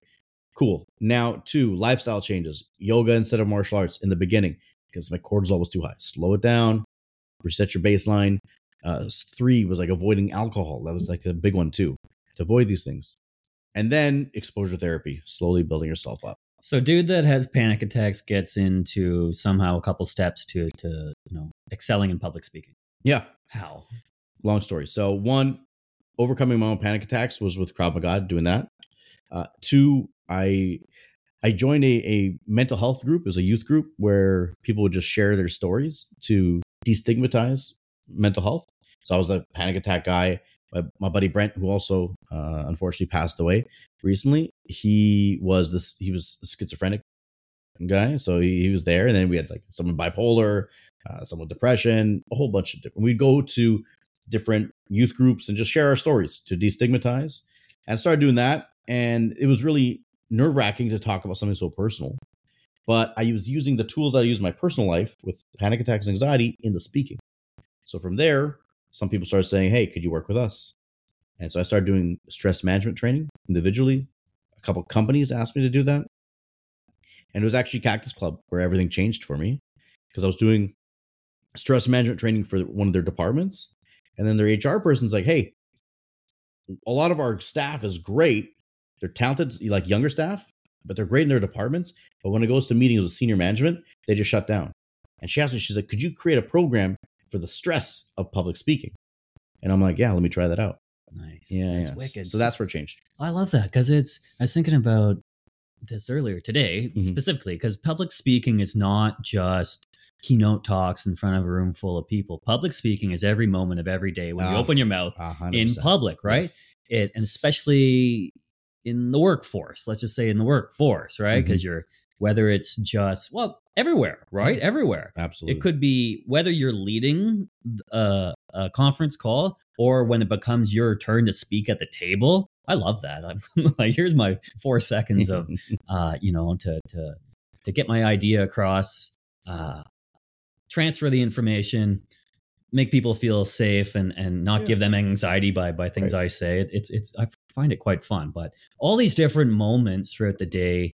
cool. Now two lifestyle changes: yoga instead of martial arts in the beginning because my cortisol was too high. Slow it down, reset your baseline. Uh, three was like avoiding alcohol. That was like a big one too. To avoid these things, and then exposure therapy, slowly building yourself up.
So dude that has panic attacks gets into somehow a couple steps to to you know excelling in public speaking.
Yeah,
How?
long story. So one, overcoming my own panic attacks was with Krav Maga, doing that. Uh, two, I I joined a, a mental health group. It was a youth group where people would just share their stories to destigmatize mental health. So I was a panic attack guy. My, my buddy Brent, who also uh, unfortunately passed away recently, he was this. He was a schizophrenic guy, so he, he was there. And then we had like someone bipolar, uh, someone with depression, a whole bunch of different. We'd go to different youth groups and just share our stories to destigmatize. And I started doing that, and it was really nerve wracking to talk about something so personal. But I was using the tools that I use in my personal life with panic attacks and anxiety in the speaking. So from there, some people started saying, Hey, could you work with us? And so I started doing stress management training individually. A couple companies asked me to do that. And it was actually Cactus Club where everything changed for me because I was doing stress management training for one of their departments. And then their HR person's like, Hey, a lot of our staff is great. They're talented, like younger staff, but they're great in their departments. But when it goes to meetings with senior management, they just shut down. And she asked me, she's like, could you create a program for the stress of public speaking? And I'm like, yeah, let me try that out.
Nice.
Yeah,
That's
yeah.
wicked.
So that's where it changed.
I love that because it's. I was thinking about this earlier today
Mhm.
specifically because public speaking is not just keynote talks in front of a room full of people. Public speaking is every moment of every day when you
Ah,
open your mouth
A hundred
in public, right?
Yes.
It and especially in the workforce. Let's just say in the workforce, right?
Mm-hmm.
Because you're whether it's just well everywhere, right? Everywhere.
Absolutely.
It could be whether you're leading a, a conference call or when it becomes your turn to speak at the table. I love that. I'm [laughs] like, here's my four seconds of, [laughs] uh, you know, to to to get my idea across, uh, transfer the information, make people feel safe, and and not
Yeah.
give them anxiety by by things
Right.
I say. It's it's I find it quite fun. But all these different moments throughout the day,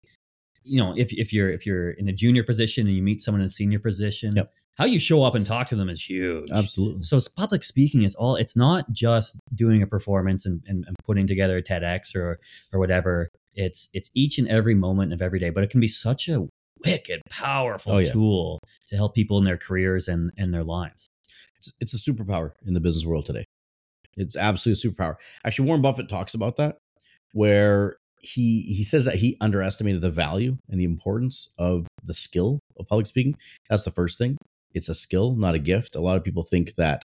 you know, if if you're if you're in a junior position and you meet someone in a senior position,
Yep.
how you show up and talk to them is huge.
Absolutely.
So public speaking is all. It's not just doing a performance and, and, and putting together a TEDx or or whatever. It's it's each and every moment of every day. But it can be such a wicked, powerful
Oh, yeah.
tool to help people in their careers and and their lives.
It's, it's a superpower in the business world today. It's absolutely a superpower. Actually, Warren Buffett talks about that, where he he says that he underestimated the value and the importance of the skill of public speaking. That's the first thing. It's a skill, not a gift. A lot of people think that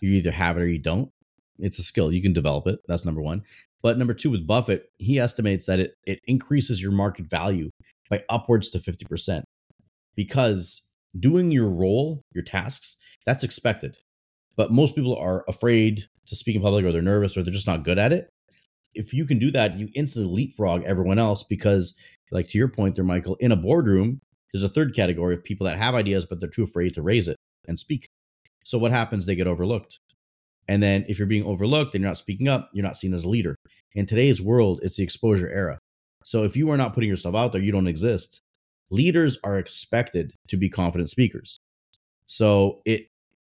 you either have it or you don't. It's a skill. You can develop it. That's number one. But number two, with Buffett, he estimates that it it increases your market value by upwards to 50%. Because doing your role, your tasks, that's expected. But most people are afraid to speak in public or they're nervous or they're just not good at it. If you can do that, you instantly leapfrog everyone else because, like to your point there, Michael, in a boardroom, There's a third category of people that have ideas, but they're too afraid to raise it and speak. So what happens? They get overlooked. And then if you're being overlooked and you're not speaking up, you're not seen as a leader. In today's world, it's the exposure era. So if you are not putting yourself out there, you don't exist. Leaders are expected to be confident speakers. So it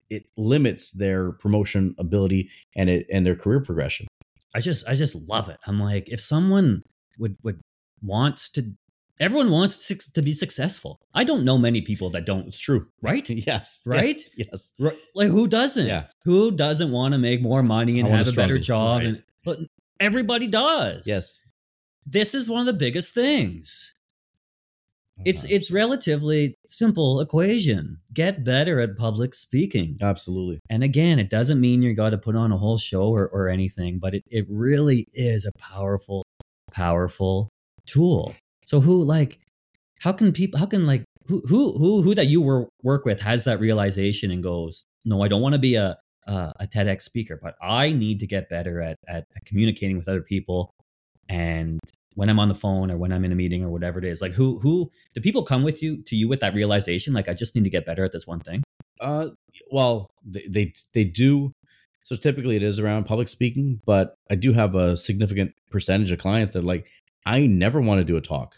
it limits their promotion ability and it and their career progression.
I just I just love it. I'm like, if someone would would wants to everyone wants to, to be successful. I don't know many people that don't,
It's true. [laughs]
right?
Yes. [laughs]
Right?
Yes. yes.
Right, Like who doesn't?
Yeah.
Who doesn't want to make more money and have
a
better job?
business,
And but everybody does.
Yes.
This is one of the biggest things. It's
Uh,
it's relatively simple equation. Get better at public speaking.
absolutely.
And again, it doesn't mean you got to put on a whole show or, or anything, but it, it really is a powerful, powerful tool. So who like how can people how can like who who who who that you were work with has that realization and goes, No, I don't want to be a a, a TEDx speaker, but I need to get better at, at at communicating with other people and when I'm on the phone or when I'm in a meeting or whatever it is, like who who do people come with you to you with that realization? Like I just need to get better at this one thing.
Uh, well, they, they they do. So typically, it is around public speaking, but I do have a significant percentage of clients that like, I never want to do a talk.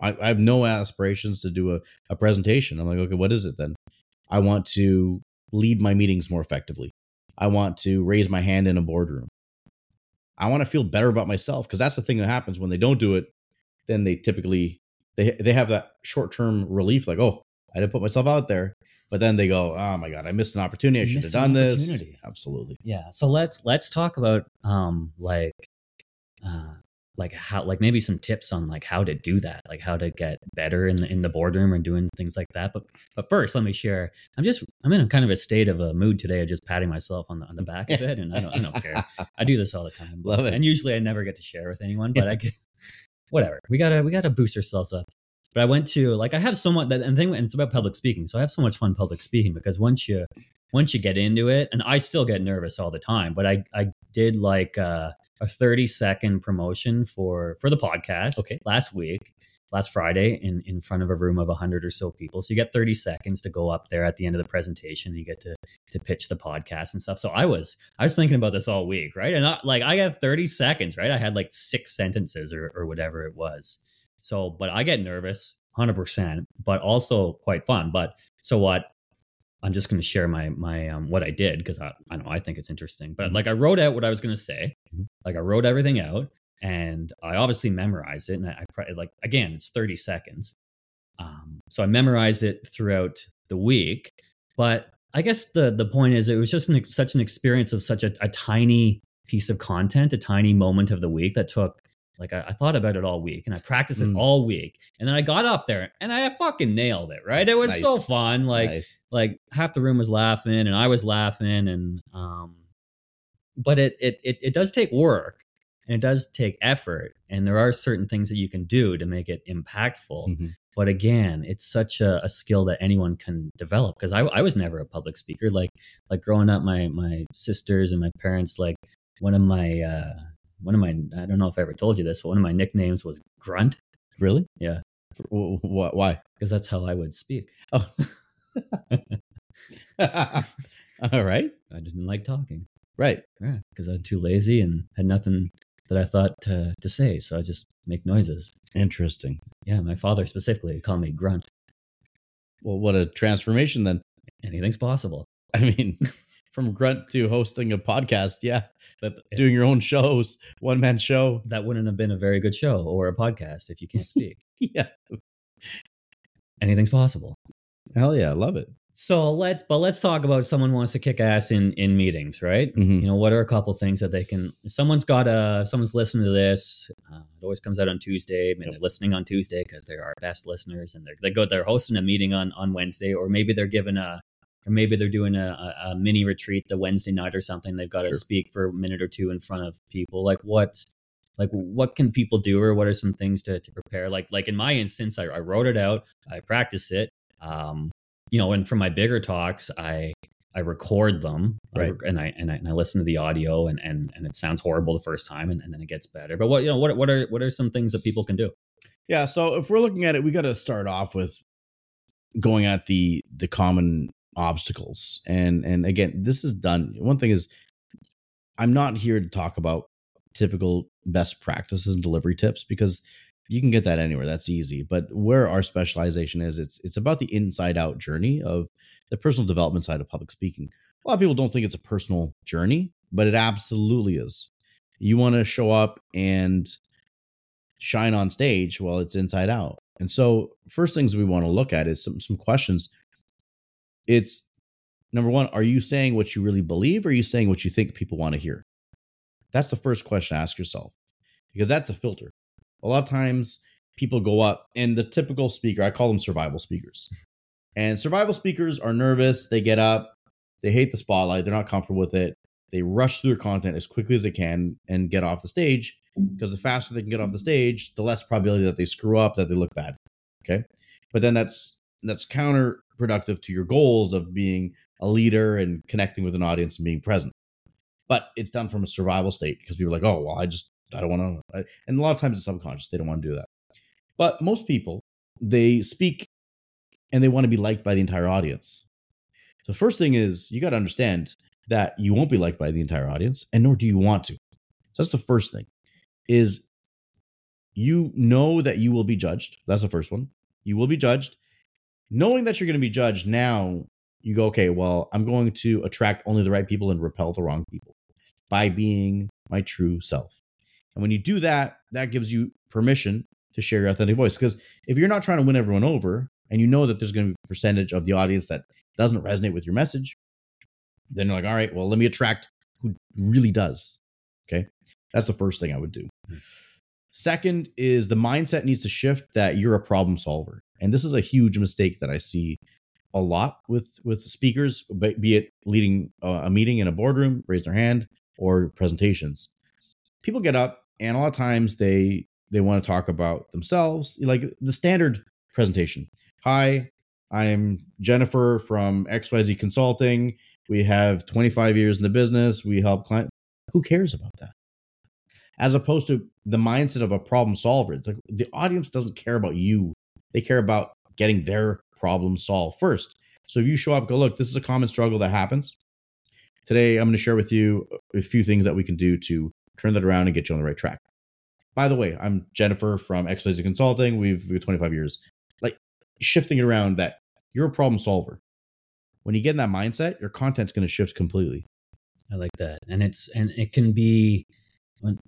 I, I have no aspirations to do a, a presentation. I'm like, okay, what is it then? I want to lead my meetings more effectively. I want to raise my hand in a boardroom. I want to feel better about myself because that's the thing that happens when they don't do it. Then they typically they they have that short term relief, like, oh, I didn't put myself out there. But then they go, oh my god, I missed an opportunity. I should have done this. Absolutely.
Yeah. So let's let's talk about um like uh like how like maybe some tips on like how to do that, like how to get better in the in the boardroom and doing things like that. But but first, let me share. I'm just I'm in a kind of a state of a mood today of just patting myself on the on the back of it and I don't I don't care. I do this all the time.
Love it.
And usually I never get to share with anyone, but I get whatever. We gotta we gotta boost ourselves up. But I went to like I have so much that and thing and it's about public speaking. So I have so much fun public speaking because once you once you get into it, and I still get nervous all the time, but I I did like uh, a 30 second promotion for for the podcast
Okay.
last week last friday in in front of a room of 100 or so people. So you get 30 seconds to go up there at the end of the presentation. And you get to to pitch the podcast and stuff. So i was i was thinking about this all week right? And I, like i got 30 seconds right? I had like six sentences or, or whatever it was. So but i get nervous 100% but also quite fun. But so what i'm just going to share my my um what i did because I, I don't know i think it's interesting but
Mhm.
like i wrote out what i was going to say
Mhm.
like i wrote everything out and i obviously memorized it and i, I like again it's 30 seconds um so i memorized it throughout the week but i guess the the point is it was just an, ex- such an experience of such a, a tiny piece of content a tiny moment of the week that took like I, I thought about it all week and I practiced it
Mm.
all week. And then I got up there and I fucking nailed it, right? It was so fun. Like
nice.
like half the room was laughing and I was laughing and um but it it it, it does take work and it does take effort and there are certain things that you can do to make it impactful.
Mhm.
But again, it's such a, a skill that anyone can develop because I, I was never a public speaker. Like like growing up, my my sisters and my parents, like one of my uh one of my I don't know if I ever told you this, but one of my nicknames was Grunt
Really?
Yeah.
Wh- wh- Why?
because that's how I would speak.
Oh. [laughs] All right.
I didn't like talking.
Right.
Yeah, because I was too lazy and had nothing that I thought to, to say. So I just make noises.
Interesting.
Yeah, my father specifically called me grunt.
Well, what a transformation then.
Anything's possible.
I mean, [laughs] from grunt to hosting a podcast. Yeah.
But
Doing your own shows, one man show.
that wouldn't have been a very good show or a podcast if you can't [laughs] speak.
Yeah.
Anything's possible.
Hell yeah. I love it.
So let's but let's talk about someone wants to kick ass in in meetings, right?
Mhm.
You know, what are a couple things that they can? If someone's got a, someone's listening to this. Uh, it always comes out on Tuesday. Maybe they're listening on Tuesday because they're our best listeners, and they're they go they're hosting a meeting on on Wednesday, or maybe they're given a, or maybe they're doing a, a, mini retreat the Wednesday night or something. They've got to
Sure.
speak for a minute or two in front of people. Like what? Like what can people do, or what are some things to to prepare? Like like in my instance, I, I wrote it out, I practiced it. Um, you know, and for my bigger talks, I I record them,
Right.
rec- and I and I and I listen to the audio, and and and it sounds horrible the first time, and, and then it gets better. But what you know, what what are what are some things that people can do?
Yeah. So if we're looking at it, we got to start off with going at the the common obstacles and and again this is done one thing is i'm not here to talk about typical best practices and delivery tips because you can get that anywhere that's easy but where our specialization is it's it's about the inside out journey of the personal development side of public speaking. A lot of people don't think it's a personal journey but it absolutely is. You want to show up and shine on stage while it's inside out. And so first things we want to look at is some some questions it's number one are you saying what you really believe or are you saying what you think people want to hear that's the first question ask yourself because that's a filter. A lot of times people go up and the typical speaker, I call them survival speakers. And survival speakers are nervous, they get up, they hate the spotlight, they're not comfortable with it. They rush through their content as quickly as they can and get off the stage because the faster they can get off the stage, the less probability that they screw up, that they look bad. Okay? But then that's that's counterproductive to your goals of being a leader and connecting with an audience and being present but it's done from a survival state because people are like, oh, well, I just, I don't want to. And a lot of times it's subconscious. They don't want to do that. But most people, they speak and they want to be liked by the entire audience. So, first thing is, you got to understand that you won't be liked by the entire audience, and nor do you want to. So that's the first thing is you know that you will be judged. That's the first one. You will be judged. Knowing that you're going to be judged now, you go, okay, well, I'm going to attract only the right people and repel the wrong people by being my true self. And when you do that, that gives you permission to share your authentic voice. Because if you're not trying to win everyone over and you know that there's going to be a percentage of the audience that doesn't resonate with your message, then you're like, all right, well, let me attract who really does. Okay. That's the first thing I would do. Mm-hmm. Second is the mindset needs to shift that you're a problem solver. And this is a huge mistake that I see a lot with with speakers, be it leading a meeting in a boardroom, raise their hand, or presentations. People get up and a lot of times they they want to talk about themselves, like the standard presentation. Hi, I'm Jennifer from XYZ Consulting. We have 25 years in the business. We help clients. Who cares about that? As opposed to the mindset of a problem solver. It's like the audience doesn't care about you. They care about getting their problem solved first. So if you show up, go, look, this is a common struggle that happens. Today, I'm going to share with you a few things that we can do to turn that around and get you on the right track. By the way, I'm Jennifer from XYZ Consulting. We've, we've 25 years. Like shifting it around that you're a problem solver. When you get in that mindset, your content's going to shift completely.
I like that. And it's, and it can be, and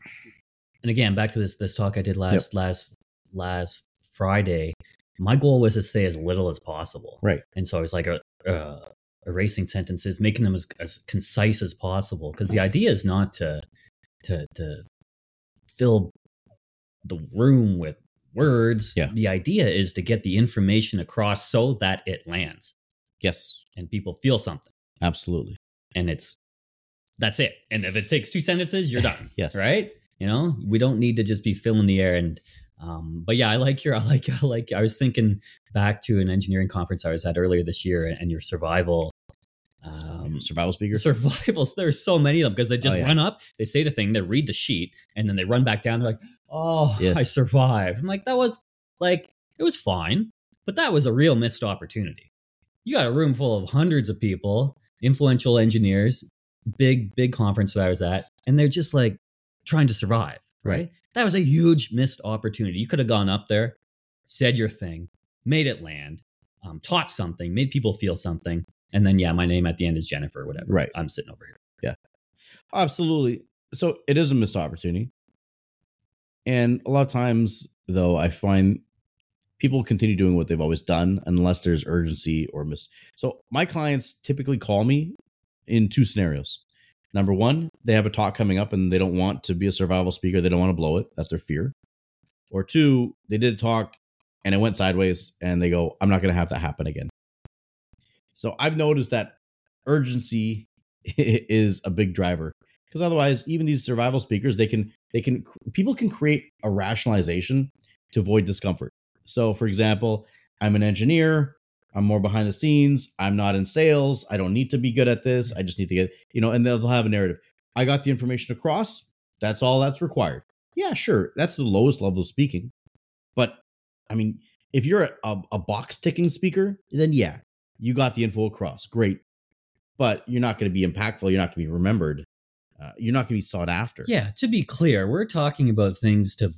again, back to this, this talk I did last, yep. last, last Friday, my goal was to say as little as possible.
Right.
And so I was like, uh, uh, erasing sentences, making them as, as concise as possible. Because the idea is not to to to fill the room with words.
Yeah.
The idea is to get the information across so that it lands.
Yes.
And people feel something.
Absolutely.
And it's that's it. And if it takes two sentences, you're done. [laughs]
yes.
Right? You know, we don't need to just be filling the air and um, but yeah, I like your, [laughs] I like, I like, I was thinking back to an engineering conference I was at earlier this year and, and your survival.
Um, survival speakers?
Survivals. [laughs] There's so many of them because they just oh, yeah. run up, they say the thing, they read the sheet, and then they run back down. They're like, oh, [laughs] yes. I survived. I'm like, that was like, it was fine, but that was a real missed opportunity. You got a room full of hundreds of people, influential engineers, big, big conference that I was at, and they're just like trying to survive, right? right? That was a huge missed opportunity. You could have gone up there, said your thing, made it land, um, taught something, made people feel something, and then yeah, my name at the end is Jennifer, whatever.
Right.
I'm sitting over here.
Yeah, absolutely. So it is a missed opportunity, and a lot of times though, I find people continue doing what they've always done unless there's urgency or miss. So my clients typically call me in two scenarios. Number one, they have a talk coming up and they don't want to be a survival speaker. They don't want to blow it. That's their fear. Or two, they did a talk and it went sideways and they go, I'm not going to have that happen again. So I've noticed that urgency [laughs] is a big driver because otherwise, even these survival speakers, they can, they can, people can create a rationalization to avoid discomfort. So, for example, I'm an engineer. I'm more behind the scenes. I'm not in sales. I don't need to be good at this. I just need to get, you know, and they'll have a narrative. I got the information across. That's all that's required. Yeah, sure. That's the lowest level of speaking. But I mean, If you're a, a, box ticking speaker, then yeah, you got the info across. Great. But you're not going to be impactful. You're not going to be remembered. Uh, you're not going to be sought after.
Yeah, to be clear, we're talking about things to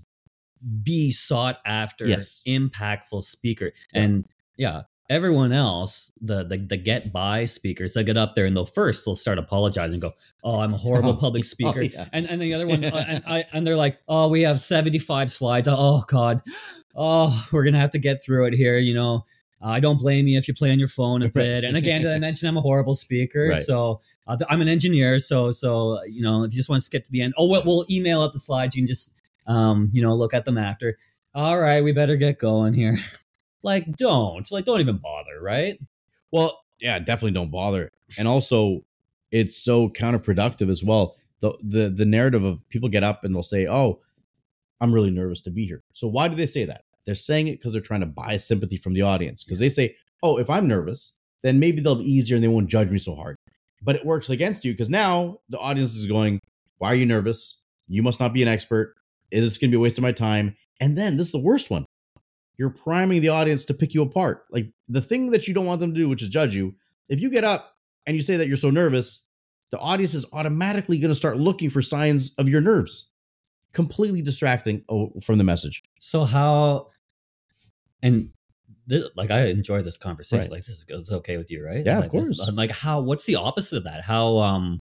be sought after,
Yes.
impactful speaker.
Yeah.
And yeah, everyone else, the, the the get by speakers, they get up there and they'll first they'll start apologizing, and go, "Oh, I'm a horrible [laughs]
Oh,
public
oh,
speaker,"
yeah.
and and the other [laughs] one, uh, and I and they're like, "Oh, we have 75 slides. Oh God, oh, we're gonna have to get through it here," you know. I don't blame you if you play on your phone a [laughs] bit. And again, did I mention I'm a horrible speaker?
Right.
So uh, I'm an engineer. So so you know, if you just want to skip to the end, oh, we'll, we'll email out the slides. You can just um, you know, look at them after. All right, we better get going here. Like, don't like, don't even bother, right?
Well, yeah, definitely don't bother. And also, it's so counterproductive as well. The the the narrative of people get up and they'll say, "Oh, I'm really nervous to be here." So why do they say that? They're saying it because they're trying to buy sympathy from the audience. Because they say, "Oh, if I'm nervous, then maybe they'll be easier and they won't judge me so hard." But it works against you because now the audience is going, "Why are you nervous? You must not be an expert. It is going to be a waste of my time." And then this is the worst one you're priming the audience to pick you apart. Like the thing that you don't want them to do, which is judge you. If you get up and you say that you're so nervous, the audience is automatically going to start looking for signs of your nerves, completely distracting oh, from the message.
So how and this, like I enjoy this conversation.
Right.
Like this is it's okay with you, right?
Yeah, of
Like, this-
course.
like how? What's the opposite of that? How um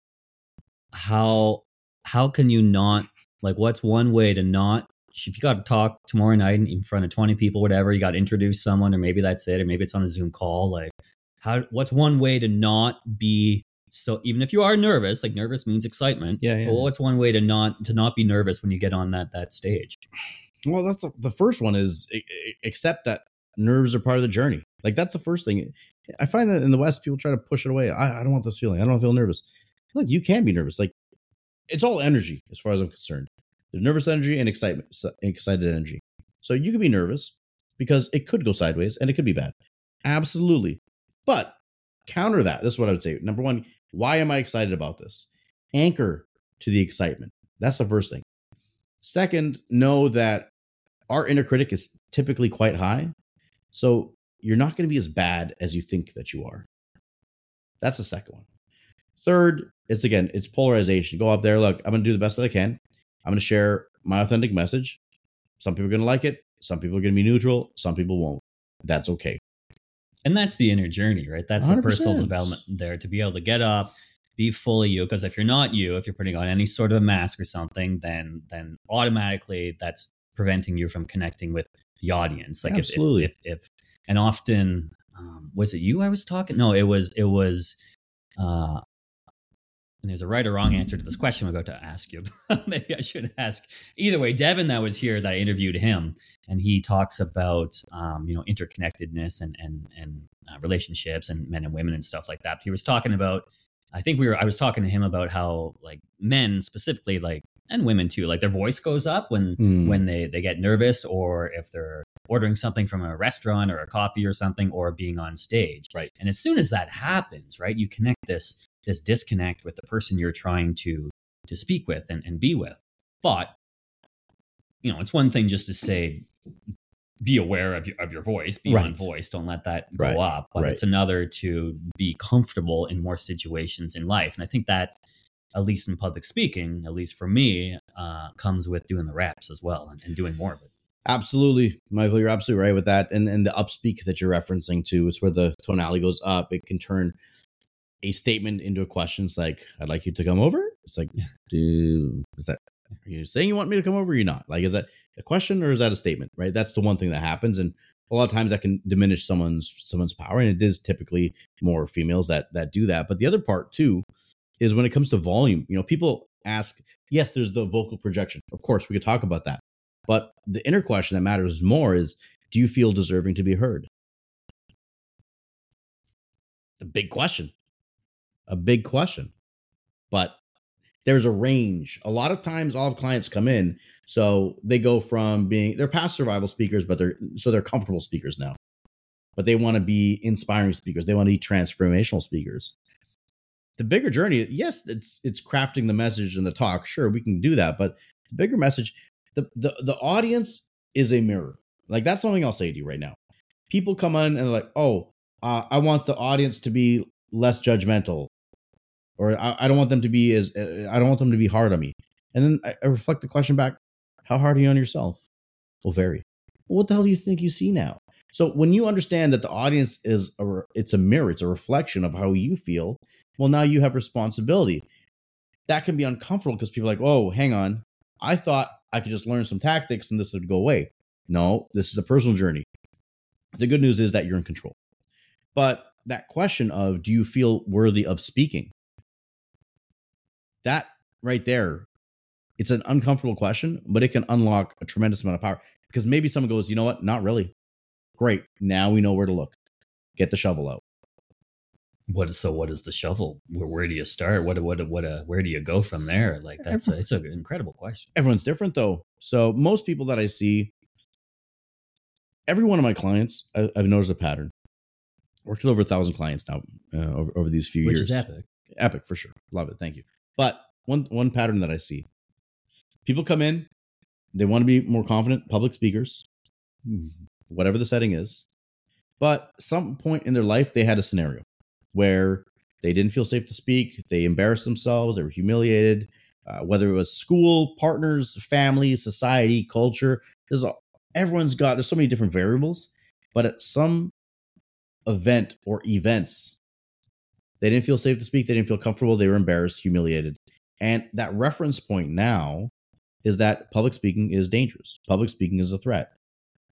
how how can you not like? What's one way to not? If you got to talk tomorrow night in front of twenty people, whatever, you got to introduce someone, or maybe that's it, or maybe it's on a Zoom call. Like, how? What's one way to not be so? Even if you are nervous, like nervous means excitement.
Yeah, yeah.
But what's one way to not to not be nervous when you get on that that stage?
Well, that's the- the first one is accept that nerves are part of the journey. Like that's the first thing. I find that in the West, people try to push it away. I, I don't want this feeling. I don't feel nervous. Look, you can be nervous. Like it's all energy, as far as I'm concerned. There's nervous energy and excitement, excited energy. So you can be nervous because it could go sideways and it could be bad. Absolutely. But counter that. This is what I would say. Number one, why am I excited about this? Anchor to the excitement. That's the first thing. Second, know that our inner critic is typically quite high. So you're not going to be as bad as you think that you are. That's the second one. Third, it's again, it's polarization. Go up there, look, I'm going to do the best that I can. I'm going to share my authentic message. Some people are going to like it. Some people are going to be neutral. Some people won't. That's okay.
and that's the inner journey right that's the
100%.
personal development there to be able to get up be fully you because if you're not you if you're putting on any sort of a mask or something then then automatically that's preventing you from connecting with the audience like if- if-
Absolutely.
if, if, and often um, was it you i was talking no it was it was uh and there's a right or wrong answer to this question I'm about to ask you. [laughs] Maybe I should ask. Either way, Devin that was here that I interviewed him, and he talks about um, you know interconnectedness and and and uh, relationships and men and women and stuff like that. He was talking about. I think we were. I was talking to him about how like men specifically, like and women too, like their voice goes up when
Hmm.
when they they get nervous or if they're ordering something from a restaurant or a coffee or something or being on stage.
Right.
And as soon as that happens, right, you connect this this disconnect with the person you're trying to to speak with and, and be with. But you know, it's one thing just to say be aware of your of your voice, be on voice, don't let that go
Right.
up. But
Right.
it's another to be comfortable in more situations in life. And I think that at least in public speaking, at least for me, uh, comes with doing the raps as well and, and doing more of it.
Absolutely, Michael, you're absolutely right with that. And and the upspeak that you're referencing to is where the tonality goes up. It can turn a statement into a question. It's like, I'd like you to come over. It's like, do is that are you saying you want me to come over or you not? Like, is that a question or is that a statement? Right. That's the one thing that happens. And a lot of times that can diminish someone's someone's power. And it is typically more females that that do that. But the other part too is when it comes to volume, you know, people ask, yes, there's the vocal projection. Of course, we could talk about that. But the inner question that matters more is do you feel deserving to be heard? The big question. A big question. But there's a range. A lot of times all of clients come in, so they go from being they're past survival speakers, but they're so they're comfortable speakers now. But they want to be inspiring speakers. They want to be transformational speakers. The bigger journey, yes, it's it's crafting the message and the talk. Sure, we can do that, but the bigger message, the the the audience is a mirror. Like that's something I'll say to you right now. People come in and they're like, "Oh, uh, I want the audience to be less judgmental, or I, I don't want them to be as uh, I don't want them to be hard on me." And then I, I reflect the question back: How hard are you on yourself? Well, very. Well, what the hell do you think you see now? So when you understand that the audience is a, it's a mirror, it's a reflection of how you feel. Well, now you have responsibility. That can be uncomfortable because people are like, "Oh, hang on, I thought I could just learn some tactics and this would go away." No, this is a personal journey. The good news is that you're in control. But that question of do you feel worthy of speaking? That right there, it's an uncomfortable question, but it can unlock a tremendous amount of power because maybe someone goes, you know what? Not really. Great. Now we know where to look. Get the shovel out.
What so? What is the shovel? Where, where do you start? What what what? Uh, where do you go from there? Like that's a, it's an incredible question.
Everyone's different though. So most people that I see, every one of my clients, I, I've noticed a pattern. Worked with over a thousand clients now uh, over, over these few
Which
years.
is epic.
epic for sure. Love it. Thank you. But one one pattern that I see, people come in, they want to be more confident public speakers, whatever the setting is. But some point in their life, they had a scenario where they didn't feel safe to speak. They embarrassed themselves. They were humiliated. Uh, whether it was school, partners, family, society, culture. There's a, everyone's got. There's so many different variables. But at some event or events, they didn't feel safe to speak. They didn't feel comfortable. They were embarrassed, humiliated. And that reference point now is that public speaking is dangerous. Public speaking is a threat.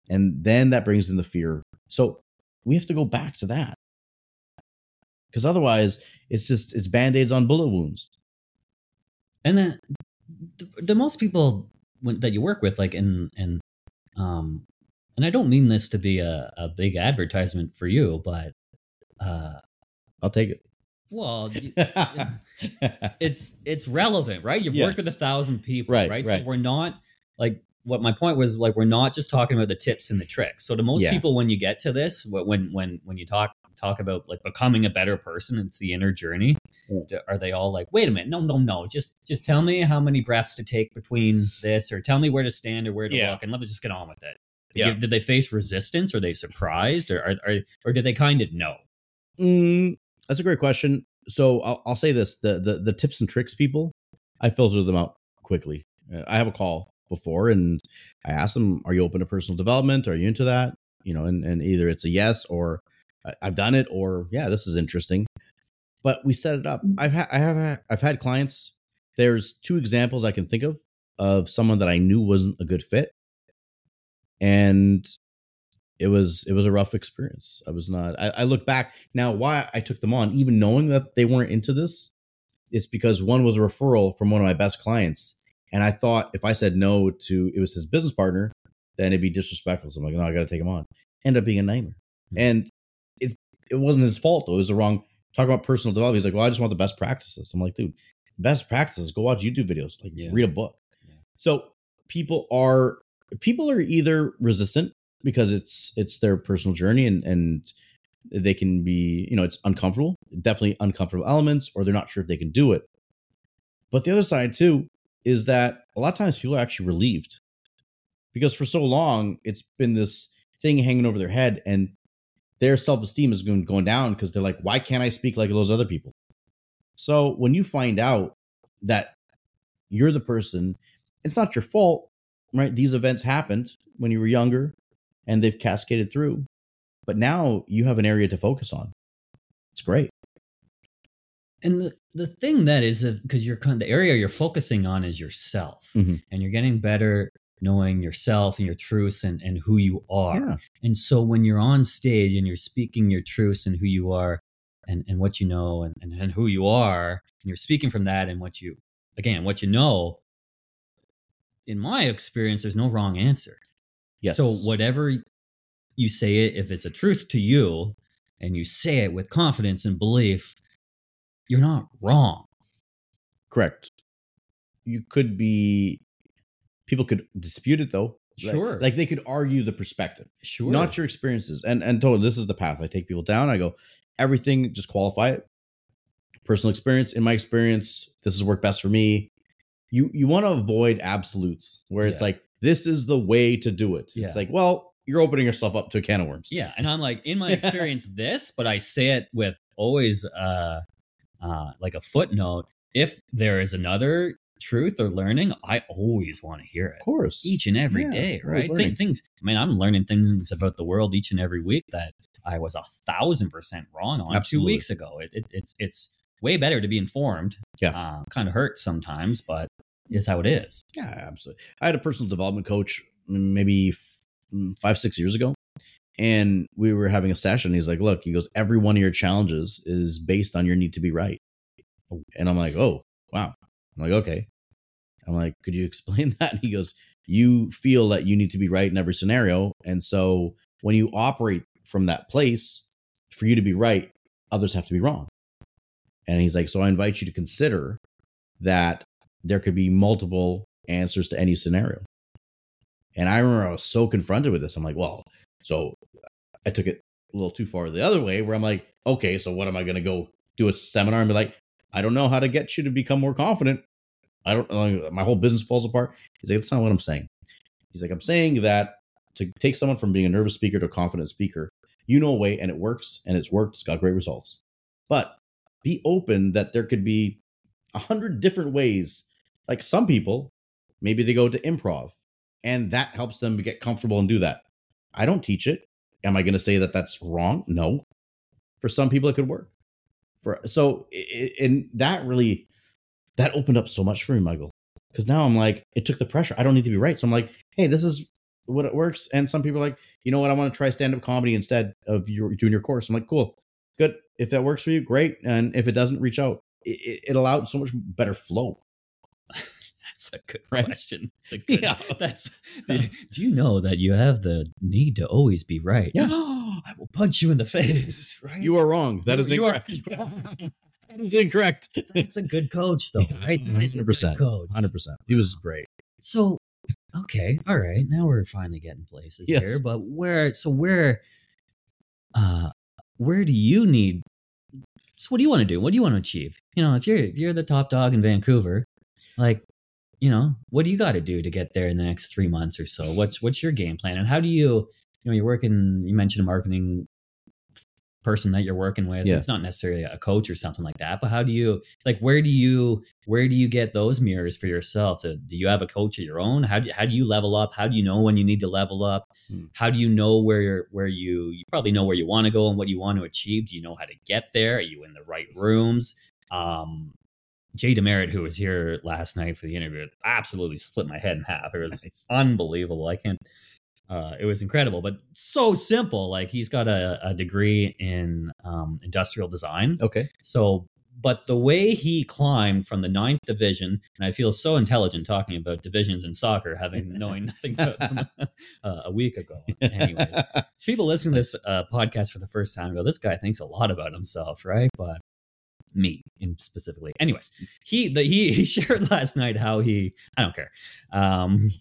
And then that brings in the fear. So we have to go back to that. Because otherwise, it's just it's band-aids on bullet wounds.
And then the, the most people that you work with, like and and um, and I don't mean this to be a, a big advertisement for you, but uh,
I'll take it.
Well, [laughs] it's it's relevant, right? You've worked with a thousand people,
Right,
right?
right.
So we're not like what my point was like we're not just talking about the tips and the tricks. So to most
Yeah.
people, when you get to this, when when when you talk talk about like becoming a better person, it's the inner journey.
Mm.
Are they all like, wait a minute, no, no, no, just just tell me how many breaths to take between this, or tell me where to stand or where to
Yeah.
look, and let's just get on with it.
Yeah.
Did, did they face resistance? Are they surprised, or are, are or did they kind of know?
Mm, that's a great question. So I'll, I'll say this: the, the the tips and tricks people, I filter them out quickly. Uh, I have a call before, and I ask them, "Are you open to personal development? Are you into that?" You know, and and either it's a yes or "I- I've done it, or yeah, this is interesting. But we set it up. I've had I have I've had clients. There's two examples I can think of of someone that I knew wasn't a good fit, and it was it was a rough experience. I was not. I, I look back now why I took them on, even knowing that they weren't into this. It's because one was a referral from one of my best clients, and I thought if I said no to it was his business partner, then it'd be disrespectful. So I'm like, no, I got to take him on. End up being a nightmare,
Hmm.
and it it wasn't his fault though. It was the wrong. Talk about personal development. He's like, well, I just want the best practices. I'm like, dude, best practices. Go watch YouTube videos. Like,
Yeah.
read a book.
Yeah.
So people are people are either resistant because it's it's their personal journey and and they can be you know it's uncomfortable definitely uncomfortable elements or they're not sure if they can do it. But the other side too is that a lot of times people are actually relieved because for so long it's been this thing hanging over their head and their self-esteem is going going down because they're like why can't i speak like those other people? So when you find out that you're the person it's not your fault right? These events happened when you were younger and they've cascaded through but now you have an area to focus on it's great
And the the thing that is because you're kind the area you're focusing on is yourself,
Mhm.
and you're getting better knowing yourself and your truths and and who you are.
yeah
And so when you're on stage and you're speaking your truths and who you are and, and what you know and, and, and who you are, and you're speaking from that and what you, again, what you know, in my experience, there's no wrong answer.
Yes.
So whatever you say it, if it's a truth to you and you say it with confidence and belief, you're not wrong.
correct. You could be people could dispute it though
Sure.
like, they could argue the perspective
Sure.
not your experiences. And and totally this is the path. I take people down i go everything just qualify it. Personal experience in my experience this has worked best for me. You you want to avoid absolutes where it's like this is the way to do it
Yeah.
it's like well you're opening yourself up to a can of worms.
Yeah, and I'm like, in my [laughs] experience, this, but I say it with always uh, uh, like a footnote. If there is another truth or learning, I always want to hear it.
Of course.
Each and every
Yeah,
day, right? Th- things. I mean, I'm learning things about the world each and every week that I was a thousand percent wrong on
Absolutely.
two weeks ago. It, it, it's it's way better to be informed.
Yeah.
uh, kind of hurts sometimes, but is how it is.
Yeah, absolutely. I had a personal development coach mm, maybe mm, five, six years ago, and we were having a session. He's like, "Look," he goes, "Every one of your challenges is based on your need to be right." And I'm like, "Oh, wow." I'm like, "Okay." I'm like, "Could you [laughs] explain that?" And he goes, "You feel that you need to be right in every scenario, and so when you operate from that place, for you to be right, others have to be wrong." And he's like, "So I invite you to consider that there could be multiple answers to any scenario. And I remember I was so confronted with this. I'm like, well, so I took it a little too far the other way where I'm like, okay, so what am I going to go do a seminar and be like, I don't know how to get you to become more confident. I don't uh, my whole business falls apart. He's like, that's not what I'm saying. He's like, I'm saying that to take someone from being a nervous speaker to a confident speaker, you know a way and it works and it's worked. It's got great results. But be open that there could be a hundred different ways. Like some people, maybe they go to improv and that helps them get comfortable and do that. I don't teach it. Am I going to say that that's wrong? No. For some people, it could work. For so, and that really that opened up so much for me, Michael. Because now I'm like, it took the pressure. I don't need to be right. So I'm like, hey, this is what it works. And some people are like, you know what? I want to try stand up comedy instead of your doing your course. I'm like, cool, good. If that works for you, great. And if it doesn't, reach out. It, it allowed so much better flow. [laughs]
That's a good
Right?
question. It's a good.
Yeah. [laughs]
That's. Do you know that you have the need to always be right?
Yeah. [gasps]
I will punch you in the face. [laughs] Right.
You are wrong. That is incorrect. that is incorrect.
That's a good coach, though, right? That is a good
100%.
Coach.
Hundred percent. He was great.
So, okay, all right. Now we're finally getting places
Yes.
here. But where? So where? Uh, where do you need? So what do you want to do? What do you want to achieve? You know, if you're if you're the top dog in Vancouver, like, you know, what do you got to do to get there in the next three months or so? What's what's your game plan, and how do you? You know, you're working. You mentioned a marketing person that you're working with.
Yeah.
It's not necessarily a coach or something like that, but how do you like? Where do you where do you get those mirrors for yourself? Do, do you have a coach of your own? How do how do you level up? How do you know when you need to level up?
Hmm.
How do you know where you're where you you probably know where you want to go and what you want to achieve? Do you know how to get there? Are you in the right rooms? Um, Jay DeMerit, who was here last night for the interview, absolutely split my head in half. It was
Nice.
unbelievable. I can't. Uh, it was incredible, but so simple. Like he's got a, a degree in um, industrial design.
Okay.
So, but the way he climbed from the ninth division, and I feel so intelligent talking about divisions in soccer, having [laughs] knowing nothing about them [laughs] uh, a week ago. Anyways, [laughs] people listening to this uh, podcast for the first time go, "This guy thinks a lot about himself, right?" But me in specifically. Anyways, he the, he [laughs] he shared last night how he I don't care. Um,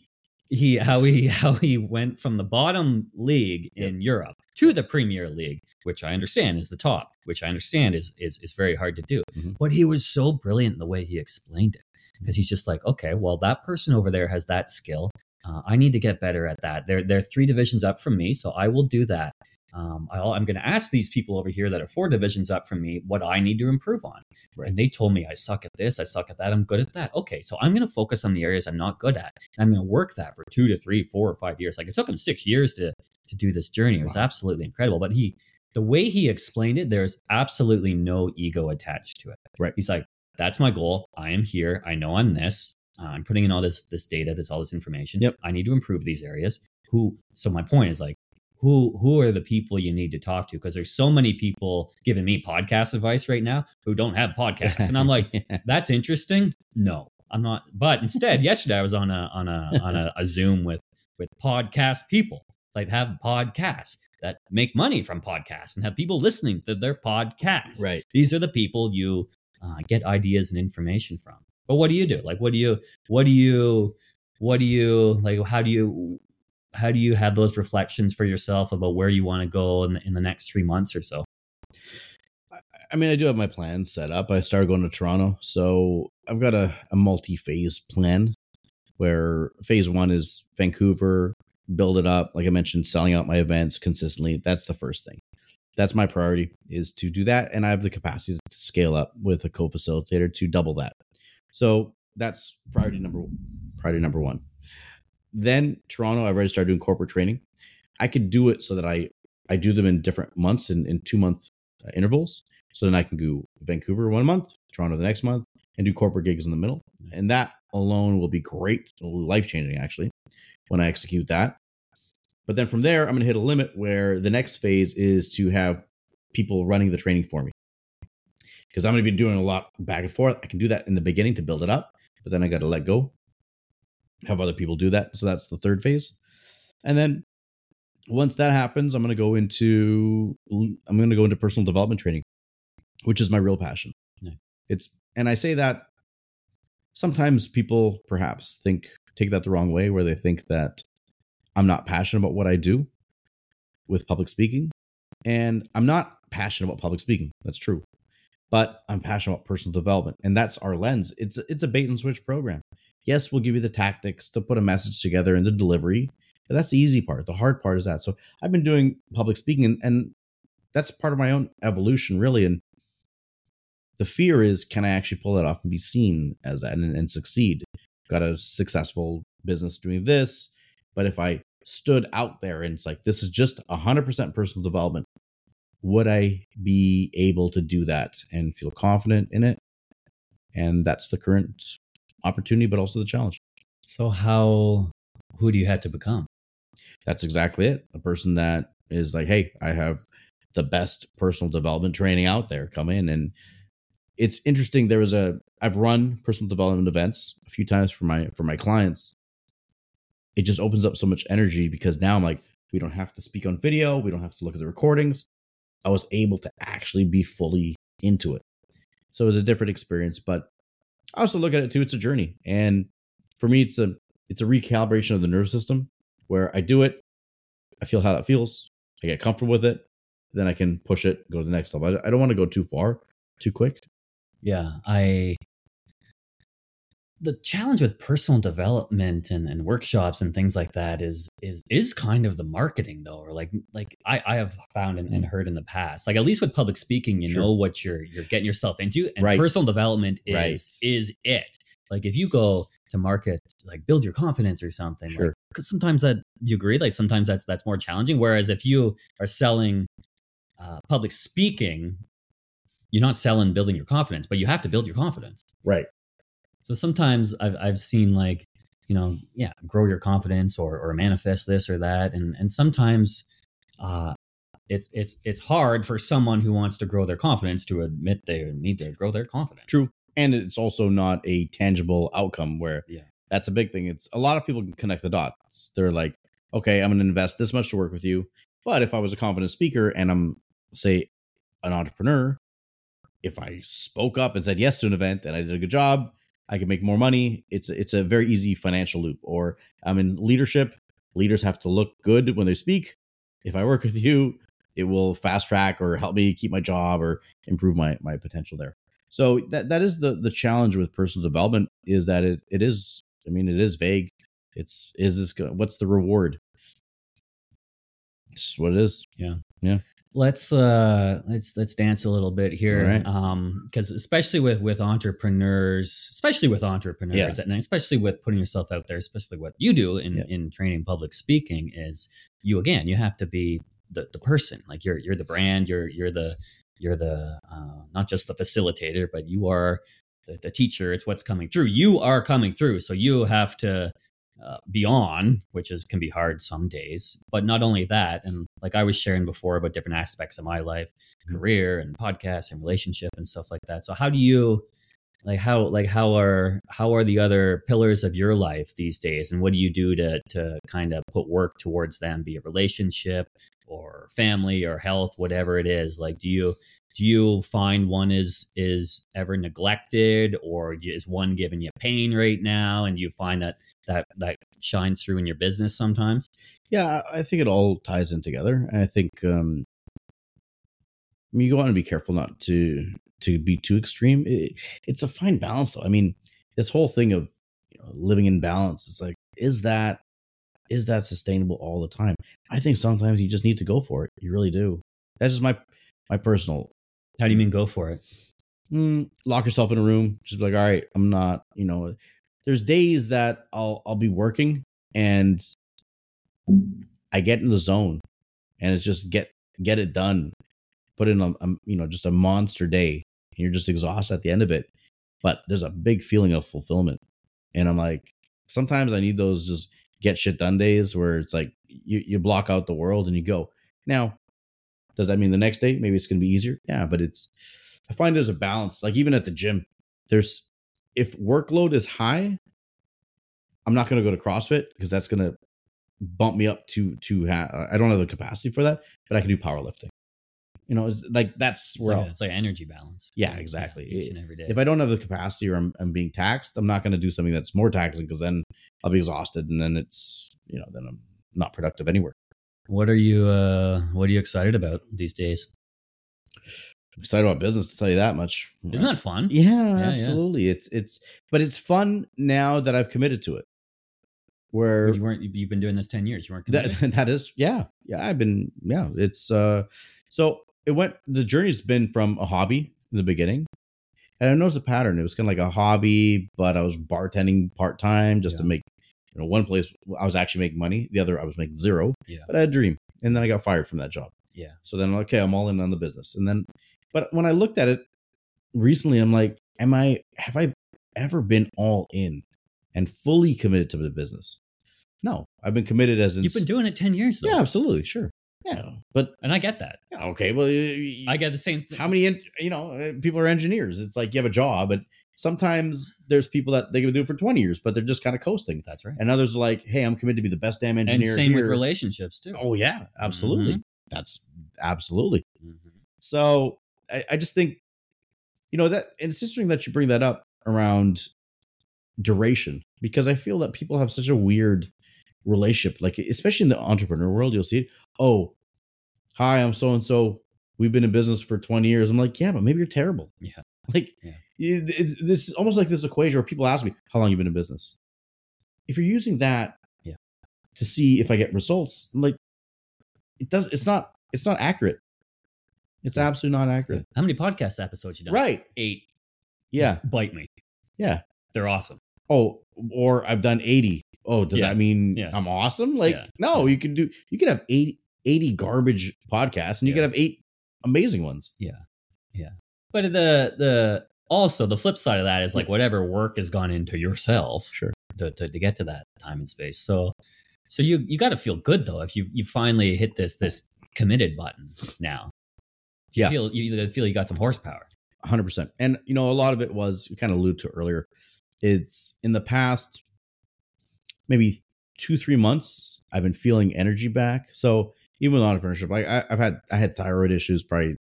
he how he [laughs] how he went from the bottom league in Europe to the Premier League, which I understand is the top, which I understand is is is very hard to do.
Mhm.
But he was so brilliant in the way he explained it because he's just like, okay, well that person over there has that skill. Uh, I need to get better at that. They're they're three divisions up from me, so I will do that. Um, I'll, I'm going to ask these people over here that are four divisions up from me what I need to improve on.
Right.
And they told me I suck at this, I suck at that, I'm good at that. Okay, so I'm going to focus on the areas I'm not good at, and I'm going to work that for two to three, four or five years. Like it took him six years to to do this journey. It was
Wow.
absolutely incredible. But he, the way he explained it, there's absolutely no ego attached to it.
Right.
He's like, that's my goal. I am here. I know I'm this. Uh, I'm putting in all this this data, this all this information.
Yep.
I need to improve these areas. Who? So my point is like, who who are the people you need to talk to? Because there's so many people giving me podcast advice right now who don't have podcasts, and I'm like, [laughs] that's interesting. No, I'm not. But instead, [laughs] yesterday I was on a on a on a, a Zoom with with podcast people, like have podcasts that make money from podcasts and have people listening to their podcasts.
right.
These are the people you uh, get ideas and information from. But what do you do? Like, what do you, what do you, what do you like? How do you, how do you have those reflections for yourself about where you want to go in, in the next three months or so?
I mean, I do have my plans set up. I started going to Toronto, so I've got a, a multi-phase plan where phase one is Vancouver, build it up. Like I mentioned, selling out my events consistently. That's the first thing. That's my priority is to do that. And I have the capacity to scale up with a co-facilitator to double that. So that's priority number priority number one. Then Toronto, I've already started doing corporate training. I could do it so that I I do them in different months in, in two month uh, intervals. So then I can go Vancouver one month, Toronto the next month, and do corporate gigs in the middle. And that alone will be great, life changing actually, when I execute that. But then from there, I'm going to hit a limit where the next phase is to have people running the training for me. Because I'm going to be doing a lot back and forth. I can do that in the beginning to build it up, but then I got to let go, have other people do that. So that's the third phase. And then once that happens, I'm going to go into I'm going to go into personal development training, which is my real passion. Nice. It's and I say that sometimes people perhaps think take that the wrong way where they think that I'm not passionate about what I do with public speaking and I'm not passionate about public speaking. That's true. But I'm passionate about personal development and that's our lens. It's it's a bait and switch program. Yes, we'll give you the tactics to put a message together and the delivery but that's the easy part. The hard part is that. So I've been doing public speaking and, and that's part of my own evolution, really. And the fear is can I actually pull that off and be seen as that and, and succeed? Got a successful business doing this. But if I stood out there and it's like, this is just 100% personal development, would I be able to do that and feel confident in it? And that's the current opportunity, but also the challenge.
So, how, who do you have to become?
that's exactly it. A person that is like, hey, I have the best personal development training out there. Come in and it's interesting. There was a I've run personal development events a few times for my for my clients. It just opens up so much energy because now I'm like, we don't have to speak on video, we don't have to look at the recordings. I was able to actually be fully into it. So it was a different experience, but I also look at it too. It's a journey, and for me, it's a it's a recalibration of the nervous system where I do it, I feel how that feels, I get comfortable with it, then I can push it, go to the next level. I don't want to go too far, too quick.
Yeah, I the challenge with personal development and, and workshops and things like that is is is kind of the marketing though or like like i i have found and, and heard in the past like at least with public speaking you sure. know what you're you're getting yourself into and right. personal development is right. is it like if you go to market like build your confidence or something sure. Like, because sometimes that you agree like sometimes that's that's more challenging whereas if you are selling uh, public speaking you're not selling building your confidence but you have to build your confidence
right
so sometimes i've, I've seen like you know yeah grow your confidence or or manifest this or that and and sometimes uh it's it's it's hard for someone who wants to grow their confidence to admit they need to grow their confidence
true and it's also not a tangible outcome where
yeah.
that's a big thing. It's a lot of people can connect the dots. They're like, okay, I'm going to invest this much to work with you. But if I was a confident speaker and I'm, say, an entrepreneur, if I spoke up and said yes to an event and I did a good job, I can make more money. It's it's a very easy financial loop. Or I'm in leadership. Leaders have to look good when they speak. If I work with you, it will fast track or help me keep my job or improve my my potential there. So that that is the the challenge with personal development is that it it is I mean it is vague. It's is this good? What's the reward? It's what it is.
Yeah.
Yeah.
Let's uh let's let's dance a little bit here. Right. Um because especially with with entrepreneurs, especially with entrepreneurs yeah. and especially with putting yourself out there, especially what you do in yeah. in training public speaking is you again, you have to be the, the person like you're you're the brand you're you're the you're the uh, not just the facilitator but you are the, the, teacher it's what's coming through you are coming through so you have to uh, be which is can be hard some days. But not only that and like i was sharing before about different aspects of my life mm-hmm. career and podcast and relationship and stuff like that. So how do you like how like how are how are the other pillars of your life these days? And what do you do to to kind of put work towards them be it relationship or family or health whatever it is? Like do you do you find one is is ever neglected or is one giving you pain right now and you find that that that shines through in your business sometimes
yeah i think it all ties in together i think um I mean, you want to be careful not to to be too extreme. It, it's a fine balance, though. I mean, this whole thing of you know, living in balance is like, is that is that sustainable all the time? I think sometimes you just need to go for it. You really do. That's just my my personal.
How do you mean go for it?
Mm, lock yourself in a room. Just be like, all right, I'm not. You know, there's days that I'll I'll be working and I get in the zone, and it's just get get it done. Put in a, a you know just a monster day, and you're just exhausted at the end of it. But there's a big feeling of fulfillment, and I'm like, sometimes I need those just get shit done days where it's like you you block out the world and you go. Now, does that mean the next day maybe it's going to be easier? Yeah, but it's I find there's a balance. Like even at the gym, there's if workload is high, I'm not going to go to CrossFit because that's going to bump me up to to ha- I don't have the capacity for that, but I can do powerlifting. You know, it's like that's
It's
where
like, it's like energy balance.
Yeah, exactly.
each and every day.
if I don't have the capacity or I'm, I'm being taxed, I'm not going to do something that's more taxing because then I'll be exhausted and then it's you know then I'm not productive anywhere.
What are you uh what are you excited about these days?
I'm excited about business to tell you that much.
Isn't that fun?
Yeah,
yeah.
absolutely. It's it's but it's fun now that I've committed to it. Where
You weren't you've been doing this 10 years. You weren't
that [laughs] that is yeah yeah I've been yeah it's uh so it went the journey's been from a hobby in the beginning and I noticed a pattern. It was kind of like a hobby, but I was bartending part time just to make you know one place I was actually making money, the other I was making zero.
Yeah.
but I had a dream, and then I got fired from that job.
Yeah.
So then okay, I'm all in on the business, and then but when I looked at it recently, I'm like, am I have I ever been all in and fully committed to the business? No, I've been committed as in
You've been doing it 10 years though.
yeah, absolutely, sure. Yeah, but
And I get that.
yeah, okay, well, you-
I get the same thing.
how many en- you know uh, people are engineers? It's like you have a job, but sometimes there's people that they can do it for 20 years, but they're just kind of coasting,
That's right.
and others are like, hey, I'm committed to be the best damn engineer.
And same with relationships too.
Oh yeah, absolutely. That's absolutely.
Mhm.
So I, I just think, you know, that and it's interesting that you bring that up around duration because I feel that people have such a weird relationship, like especially in the entrepreneur world, you'll see it. Oh, hi, I'm so and so. We've been in business for 20 years. I'm like, yeah, but maybe you're terrible.
Yeah. [laughs]
Like,
Yeah.
It- this is almost like this equation where people ask me, how long you've been in business? If you're using that
Yeah.
to see if I get results, I'm like, it does, it's not, it's not accurate. It's absolutely not accurate.
How many podcast episodes you done?
Right.
Eight.
Yeah.
Bite me.
Yeah.
They're awesome.
Oh, or I've done 80. Oh, does
Yeah.
that mean
Yeah.
I'm awesome? Like, no, you can do, you can have 80, 80 garbage podcasts and you can have eight amazing ones.
Yeah yeah but the the also the flip side of that is like whatever work has gone into yourself
Sure.
to, to, to get to that time and space. So so you you got to feel good though if you you finally hit this this committed button now. You
Yeah.
feel you feel you got some horsepower.
100%. And, you know, a lot of it was, you kind of alluded to earlier, it's in the past maybe two, three months, I've been feeling energy back. So even with entrepreneurship, like I, I've had, I had thyroid issues probably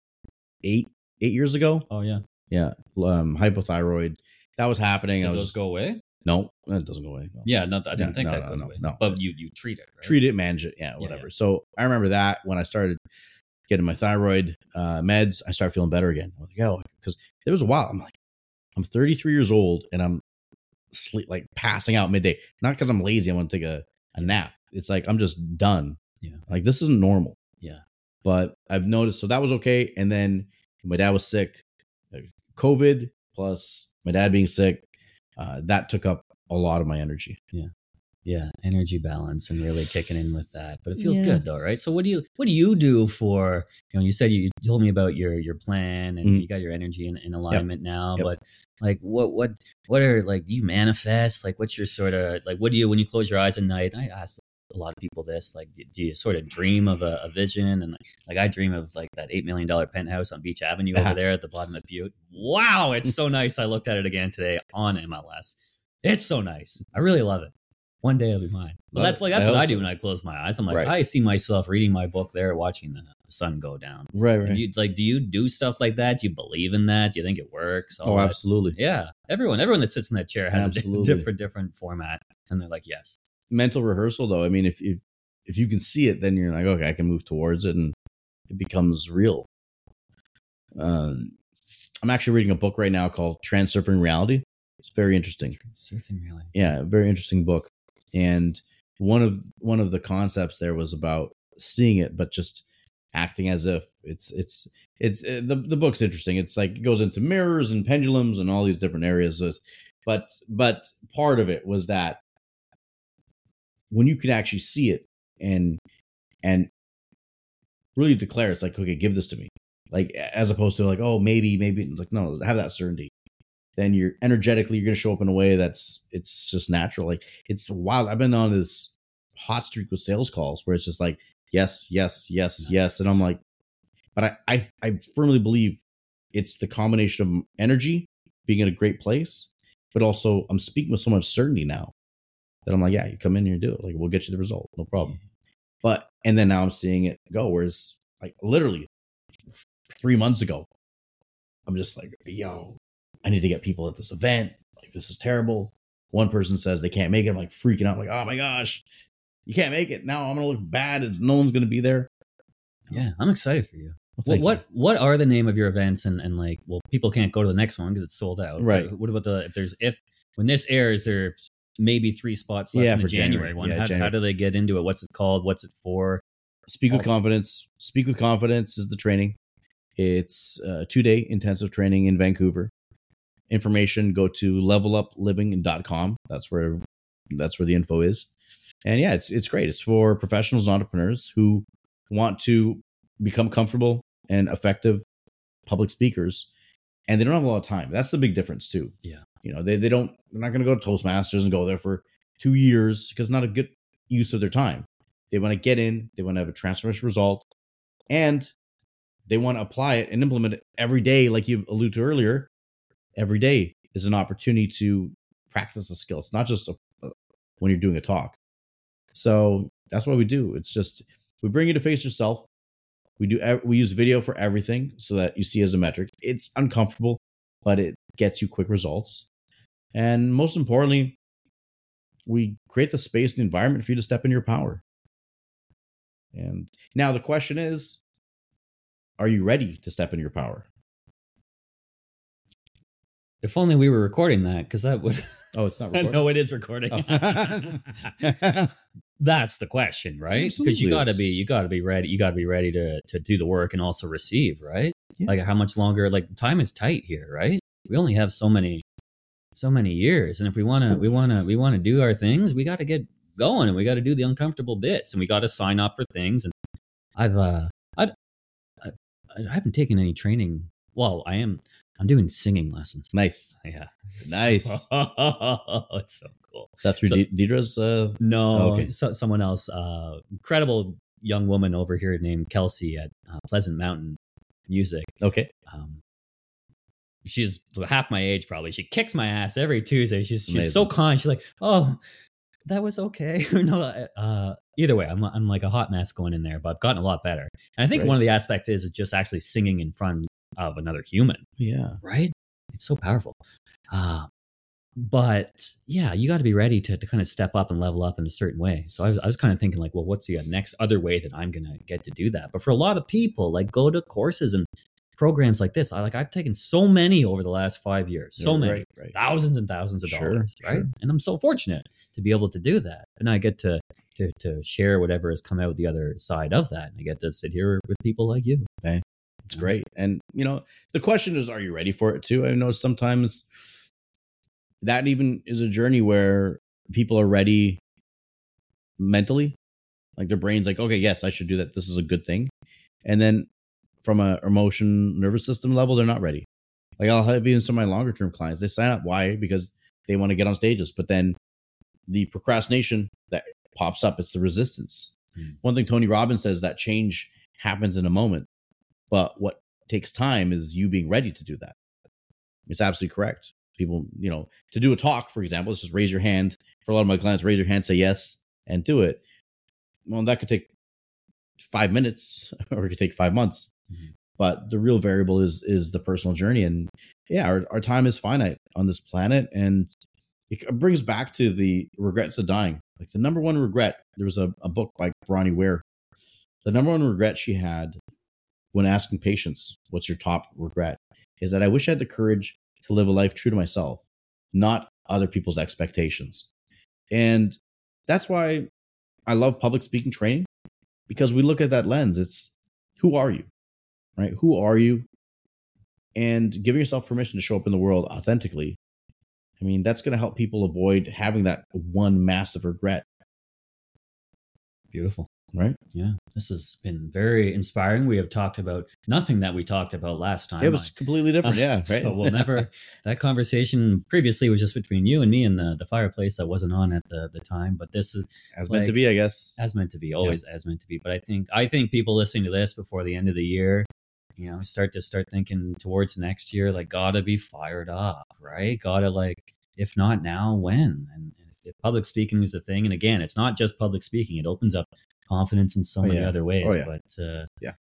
eight, eight years ago.
Oh yeah.
Yeah. Um, hypothyroid. That was happening.
Did
I was just,
go away?
no, it doesn't go away. No.
Yeah, no, I didn't
Yeah,
think
no,
that
no,
goes away.
no.
But you you treat it, right?
treat it, manage it, yeah,
Yeah,
whatever.
yeah.
So I remember that when I started getting my thyroid uh, meds, I started feeling better again. I was like, oh, because there was a while. I'm like, I'm 33 years old and I'm sleep like passing out midday. Not because I'm lazy. I want to take a, a nap. It's like I'm just done.
Yeah.
Like this isn't normal.
Yeah.
But I've noticed so that was okay. And then my dad was sick, COVID plus my dad being sick. Uh, that took up a lot of my energy.
yeah Yeah, energy balance and really kicking in with that but it feels
Yeah.
good though right so what do you what do you do for you know you said you, you told me about your your plan and
Mhm.
you got your energy in, in alignment now
Yep.
but like what what what are like do you manifest like what's your sort of like what do you when you close your eyes at night i ask a lot of people this like do, do you sort of dream of a, a vision and like, like i dream of like that eight million dollar penthouse on beach avenue over there at the bottom of Bute wow it's so nice i looked at it again today on mls it's so nice i really love it one day it'll be mine. But
Love
that's like
I
that's what I do
so.
when I close my eyes. I'm like,
Right.
I see myself reading my book there, watching the, sun go down.
Right,
Do you like do you do stuff like that? Do you believe in that? Do you think it works? All
Oh,
that-
absolutely.
Yeah. Everyone, everyone that sits in that chair has a [laughs] different, different format. And they're like, yes.
Mental rehearsal though i mean if if if you can see it then you're like okay i can move towards it and it becomes real um i'm actually reading a book right now called transurfing reality it's very interesting
Surfing really.
yeah very interesting book and one of one of the concepts there was about seeing it, but just acting as if it's it's it's uh, the the book's interesting. It's like it goes into mirrors and pendulums and all these different areas. But but part of it was that when you could actually see it and and really declare it's like okay give this to me. Like as opposed to like oh maybe maybe it's like no have that certainty. Then you're energetically you're going to show up in a way that's it's just natural. Like it's wild. I've been on this hot streak with sales calls where it's just like yes yes yes nice. yes and i'm like but I, I i firmly believe it's the combination of energy being in a great place but also i'm speaking with so much certainty now that i'm like yeah you come in here and do it like we'll get you the result no problem but and then now i'm seeing it go whereas like literally three months ago i'm just like yo I need to get people at this event. Like, this is terrible. One person says they can't make it. I'm like freaking out, like, oh my gosh, you can't make it. Now I'm gonna look bad. It's no one's gonna be there.
Yeah, I'm excited for you. Well, what you. what are the name of your events and and like well people can't go to the next one because it's sold out.
Right.
What about the if there's if when this airs there maybe three spots left yeah, in the January, January one. Yeah, how, January. how do they get into it? What's it called? What's it for?
Speak with confidence. Speak with confidence is the training. It's uh, a two day intensive training in Vancouver information, go to levelupliving.com. That's where that's where the info is. And yeah, it's it's great. It's for professionals and entrepreneurs who want to become comfortable and effective public speakers and they don't have a lot of time. That's the big difference too.
Yeah.
You know, they they don't they're not going to go to Toastmasters and go there for 2 years because not a good use of their time. They want to get in, they want to have a transformation result and they want to apply it and implement it every day like you alluded to earlier every day is an opportunity to practice the skill. It's not just a, a, when you're doing a talk. So that's what we do. It's just we bring you to face yourself. We do we use video for everything so that you see as a metric. It's uncomfortable, but it gets you quick results. And most importantly, we create the space and environment for you to step in your power. And now the question is, are you ready to step in your power?
If only we were recording that, because that would. [laughs]
Oh, it's not [laughs] recording.
no, it is recording. Oh. [laughs] That's the question, right? Because you got to be, you got to be ready. You got to be ready to to do the work and also receive, right? Yeah. Like how much longer? Like time is tight here, right? We only have so many, so many years, and if we want to, we want to, we want to do our things, we got to get going, and we got to do the uncomfortable bits, and we got to sign up for things. And I've, uh, I, I, I haven't taken any training. Well, I am. I'm doing singing lessons.
Nice.
Yeah.
Nice. [laughs]
it's so cool.
That through so, Deidre's? Uh...
No, oh, okay. So, someone else. Uh, incredible young woman over here named Kelsey at uh, Pleasant Mountain Music.
Okay. Um,
she's half my age probably. She kicks my ass every Tuesday. She's she's so kind. She's like, oh, that was okay. [laughs] no, uh, uh, either way, I'm I'm like a hot mess going in there, but I've gotten a lot better. And I think right. one of the aspects is just actually singing in front of another human.
Yeah.
Right? It's so powerful. Uh, but yeah, you got to be ready to, to kind of step up and level up in a certain way. So I was, I was kind of thinking like, well, what's the next other way that I'm going to get to do that? But for a lot of people, like go to courses and programs like this. I like I've taken so many over the last five years, so yeah, many, right, right. thousands and thousands of sure, dollars, right? Sure. And I'm so fortunate to be able to do that, and I get to to to share whatever has come out the other side of that. And I get to sit here with people like you.
It's great. And, you know, the question is, are you ready for it too? I know sometimes that even is a journey where people are ready mentally. Like their brain's like, okay, yes, I should do that. This is a good thing. And then from a emotion, nervous system level, they're not ready. Like I'll have even some of my longer term clients, they sign up. Why? Because they want to get on stages. But then the procrastination that pops up, it's the resistance. Mm. One thing Tony Robbins says that change happens in a moment. But what takes time is you being ready to do that. It's absolutely correct. People, you know, to do a talk, for example, let's just raise your hand. For a lot of my clients, raise your hand, say yes, and do it. Well, that could take five minutes [laughs] or it could take five months. Mm-hmm. But the real variable is is the personal journey. And yeah, our, our time is finite on this planet. And it brings back to the regrets of dying. Like the number one regret, there was a, a book by Bronnie Ware. The number one regret she had when asking patients, what's your top regret? Is that I wish I had the courage to live a life true to myself, not other people's expectations. And that's why I love public speaking training because we look at that lens. It's who are you? Right? Who are you? And giving yourself permission to show up in the world authentically. I mean, that's going to help people avoid having that one massive regret,
Beautiful.
Right?
Yeah. This has been very inspiring. We have talked about nothing that we talked about last time.
It was
I-
completely different. [laughs] Yeah. Right.
So we'll never. [laughs] that conversation previously was just between you and me and the the fireplace that wasn't on at the the time. But this is
as meant to be, I guess.
as meant to be, always as meant to be. But I think I think people listening to this before the end of the year, you know, start to start thinking towards next year, like gotta be fired up, right? Gotta like, if not now, when? And if, if public speaking is the thing, and again, it's not just public speaking; it opens up confidence in so
Oh,
many
yeah.
other ways.
Oh, yeah.
But uh,
Yeah.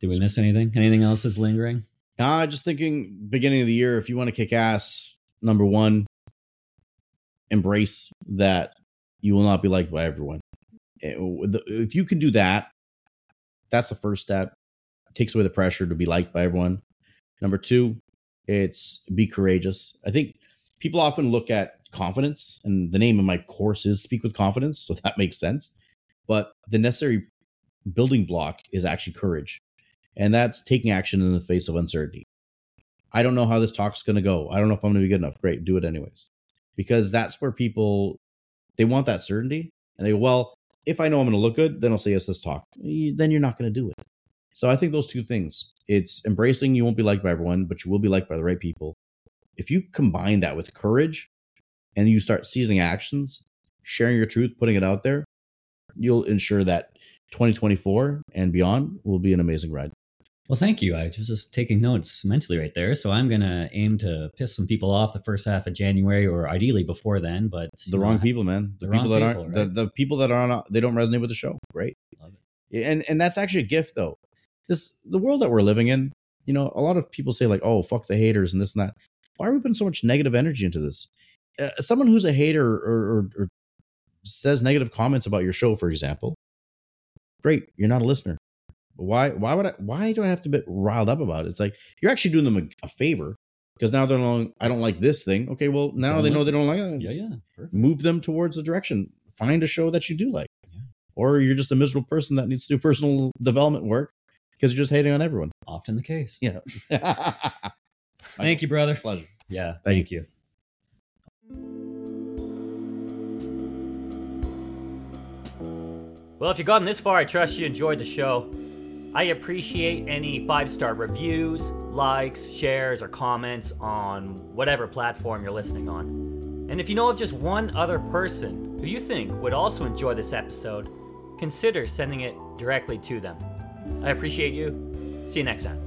did we miss anything? Anything else is lingering?
Uh, just thinking beginning of the year, if you want to kick ass, number one, embrace that you will not be liked by everyone. Eh, If you can do that, that's the first step. takes away the pressure to be liked by everyone. Number two, it's be courageous. I think people often look at confidence, and the name of my course is Speak with Confidence, so [laughs] that makes sense. But the necessary building block is actually courage and that's taking action in the face of uncertainty. I don't know how this talk's going to go. I don't know if I'm going to be good enough. Great, do it anyways. Because that's where people they want that certainty and they go, well, if I know I'm going to look good, then I'll say yes, let's talk. Then you're not going to do it. So I think those two things, it's embracing you won't be liked by everyone, but you will be liked by the right people. If you combine that with courage and you start seizing actions, sharing your truth, putting it out there, you'll ensure that 2024 and beyond will be an amazing ride.
Well, thank you. I was just taking notes mentally right there. So I'm gonna aim to piss some people off the first half of January, or ideally before then. But
the wrong
know,
people, man. The,
the
people that
people,
aren't
right?
the, the people that are on they don't resonate with the show. Great.
Love it.
And and that's actually a gift though. This the world that we're living in, you know, a lot of people say like, "Oh, fuck the haters" and this and that. Why are we putting so much negative energy into this? Uh, someone who's a hater or, or, or says negative comments about your show, for example, great, you're not a listener. Why? Why would I? Why do I have to get riled up about it? It's like you're actually doing them a, a favor because now they're no, I don't like this thing. Okay, well now
Don't
they know
listen.
they don't like it
Yeah, yeah. Perfect.
move them towards the direction. Find a show that you do like.
Yeah.
Or you're just a miserable person that needs to do personal development work because you're just hating on everyone.
Often the case.
Yeah. [laughs]
Thank you, brother.
Pleasure.
Yeah.
Thank
Thank you. Well, if you've gotten this far, I trust you enjoyed the show. I appreciate any five star reviews, likes, shares, or comments on whatever platform you're listening on. And if you know of just one other person who you think would also enjoy this episode, consider sending it directly to them. I appreciate you. See you next time.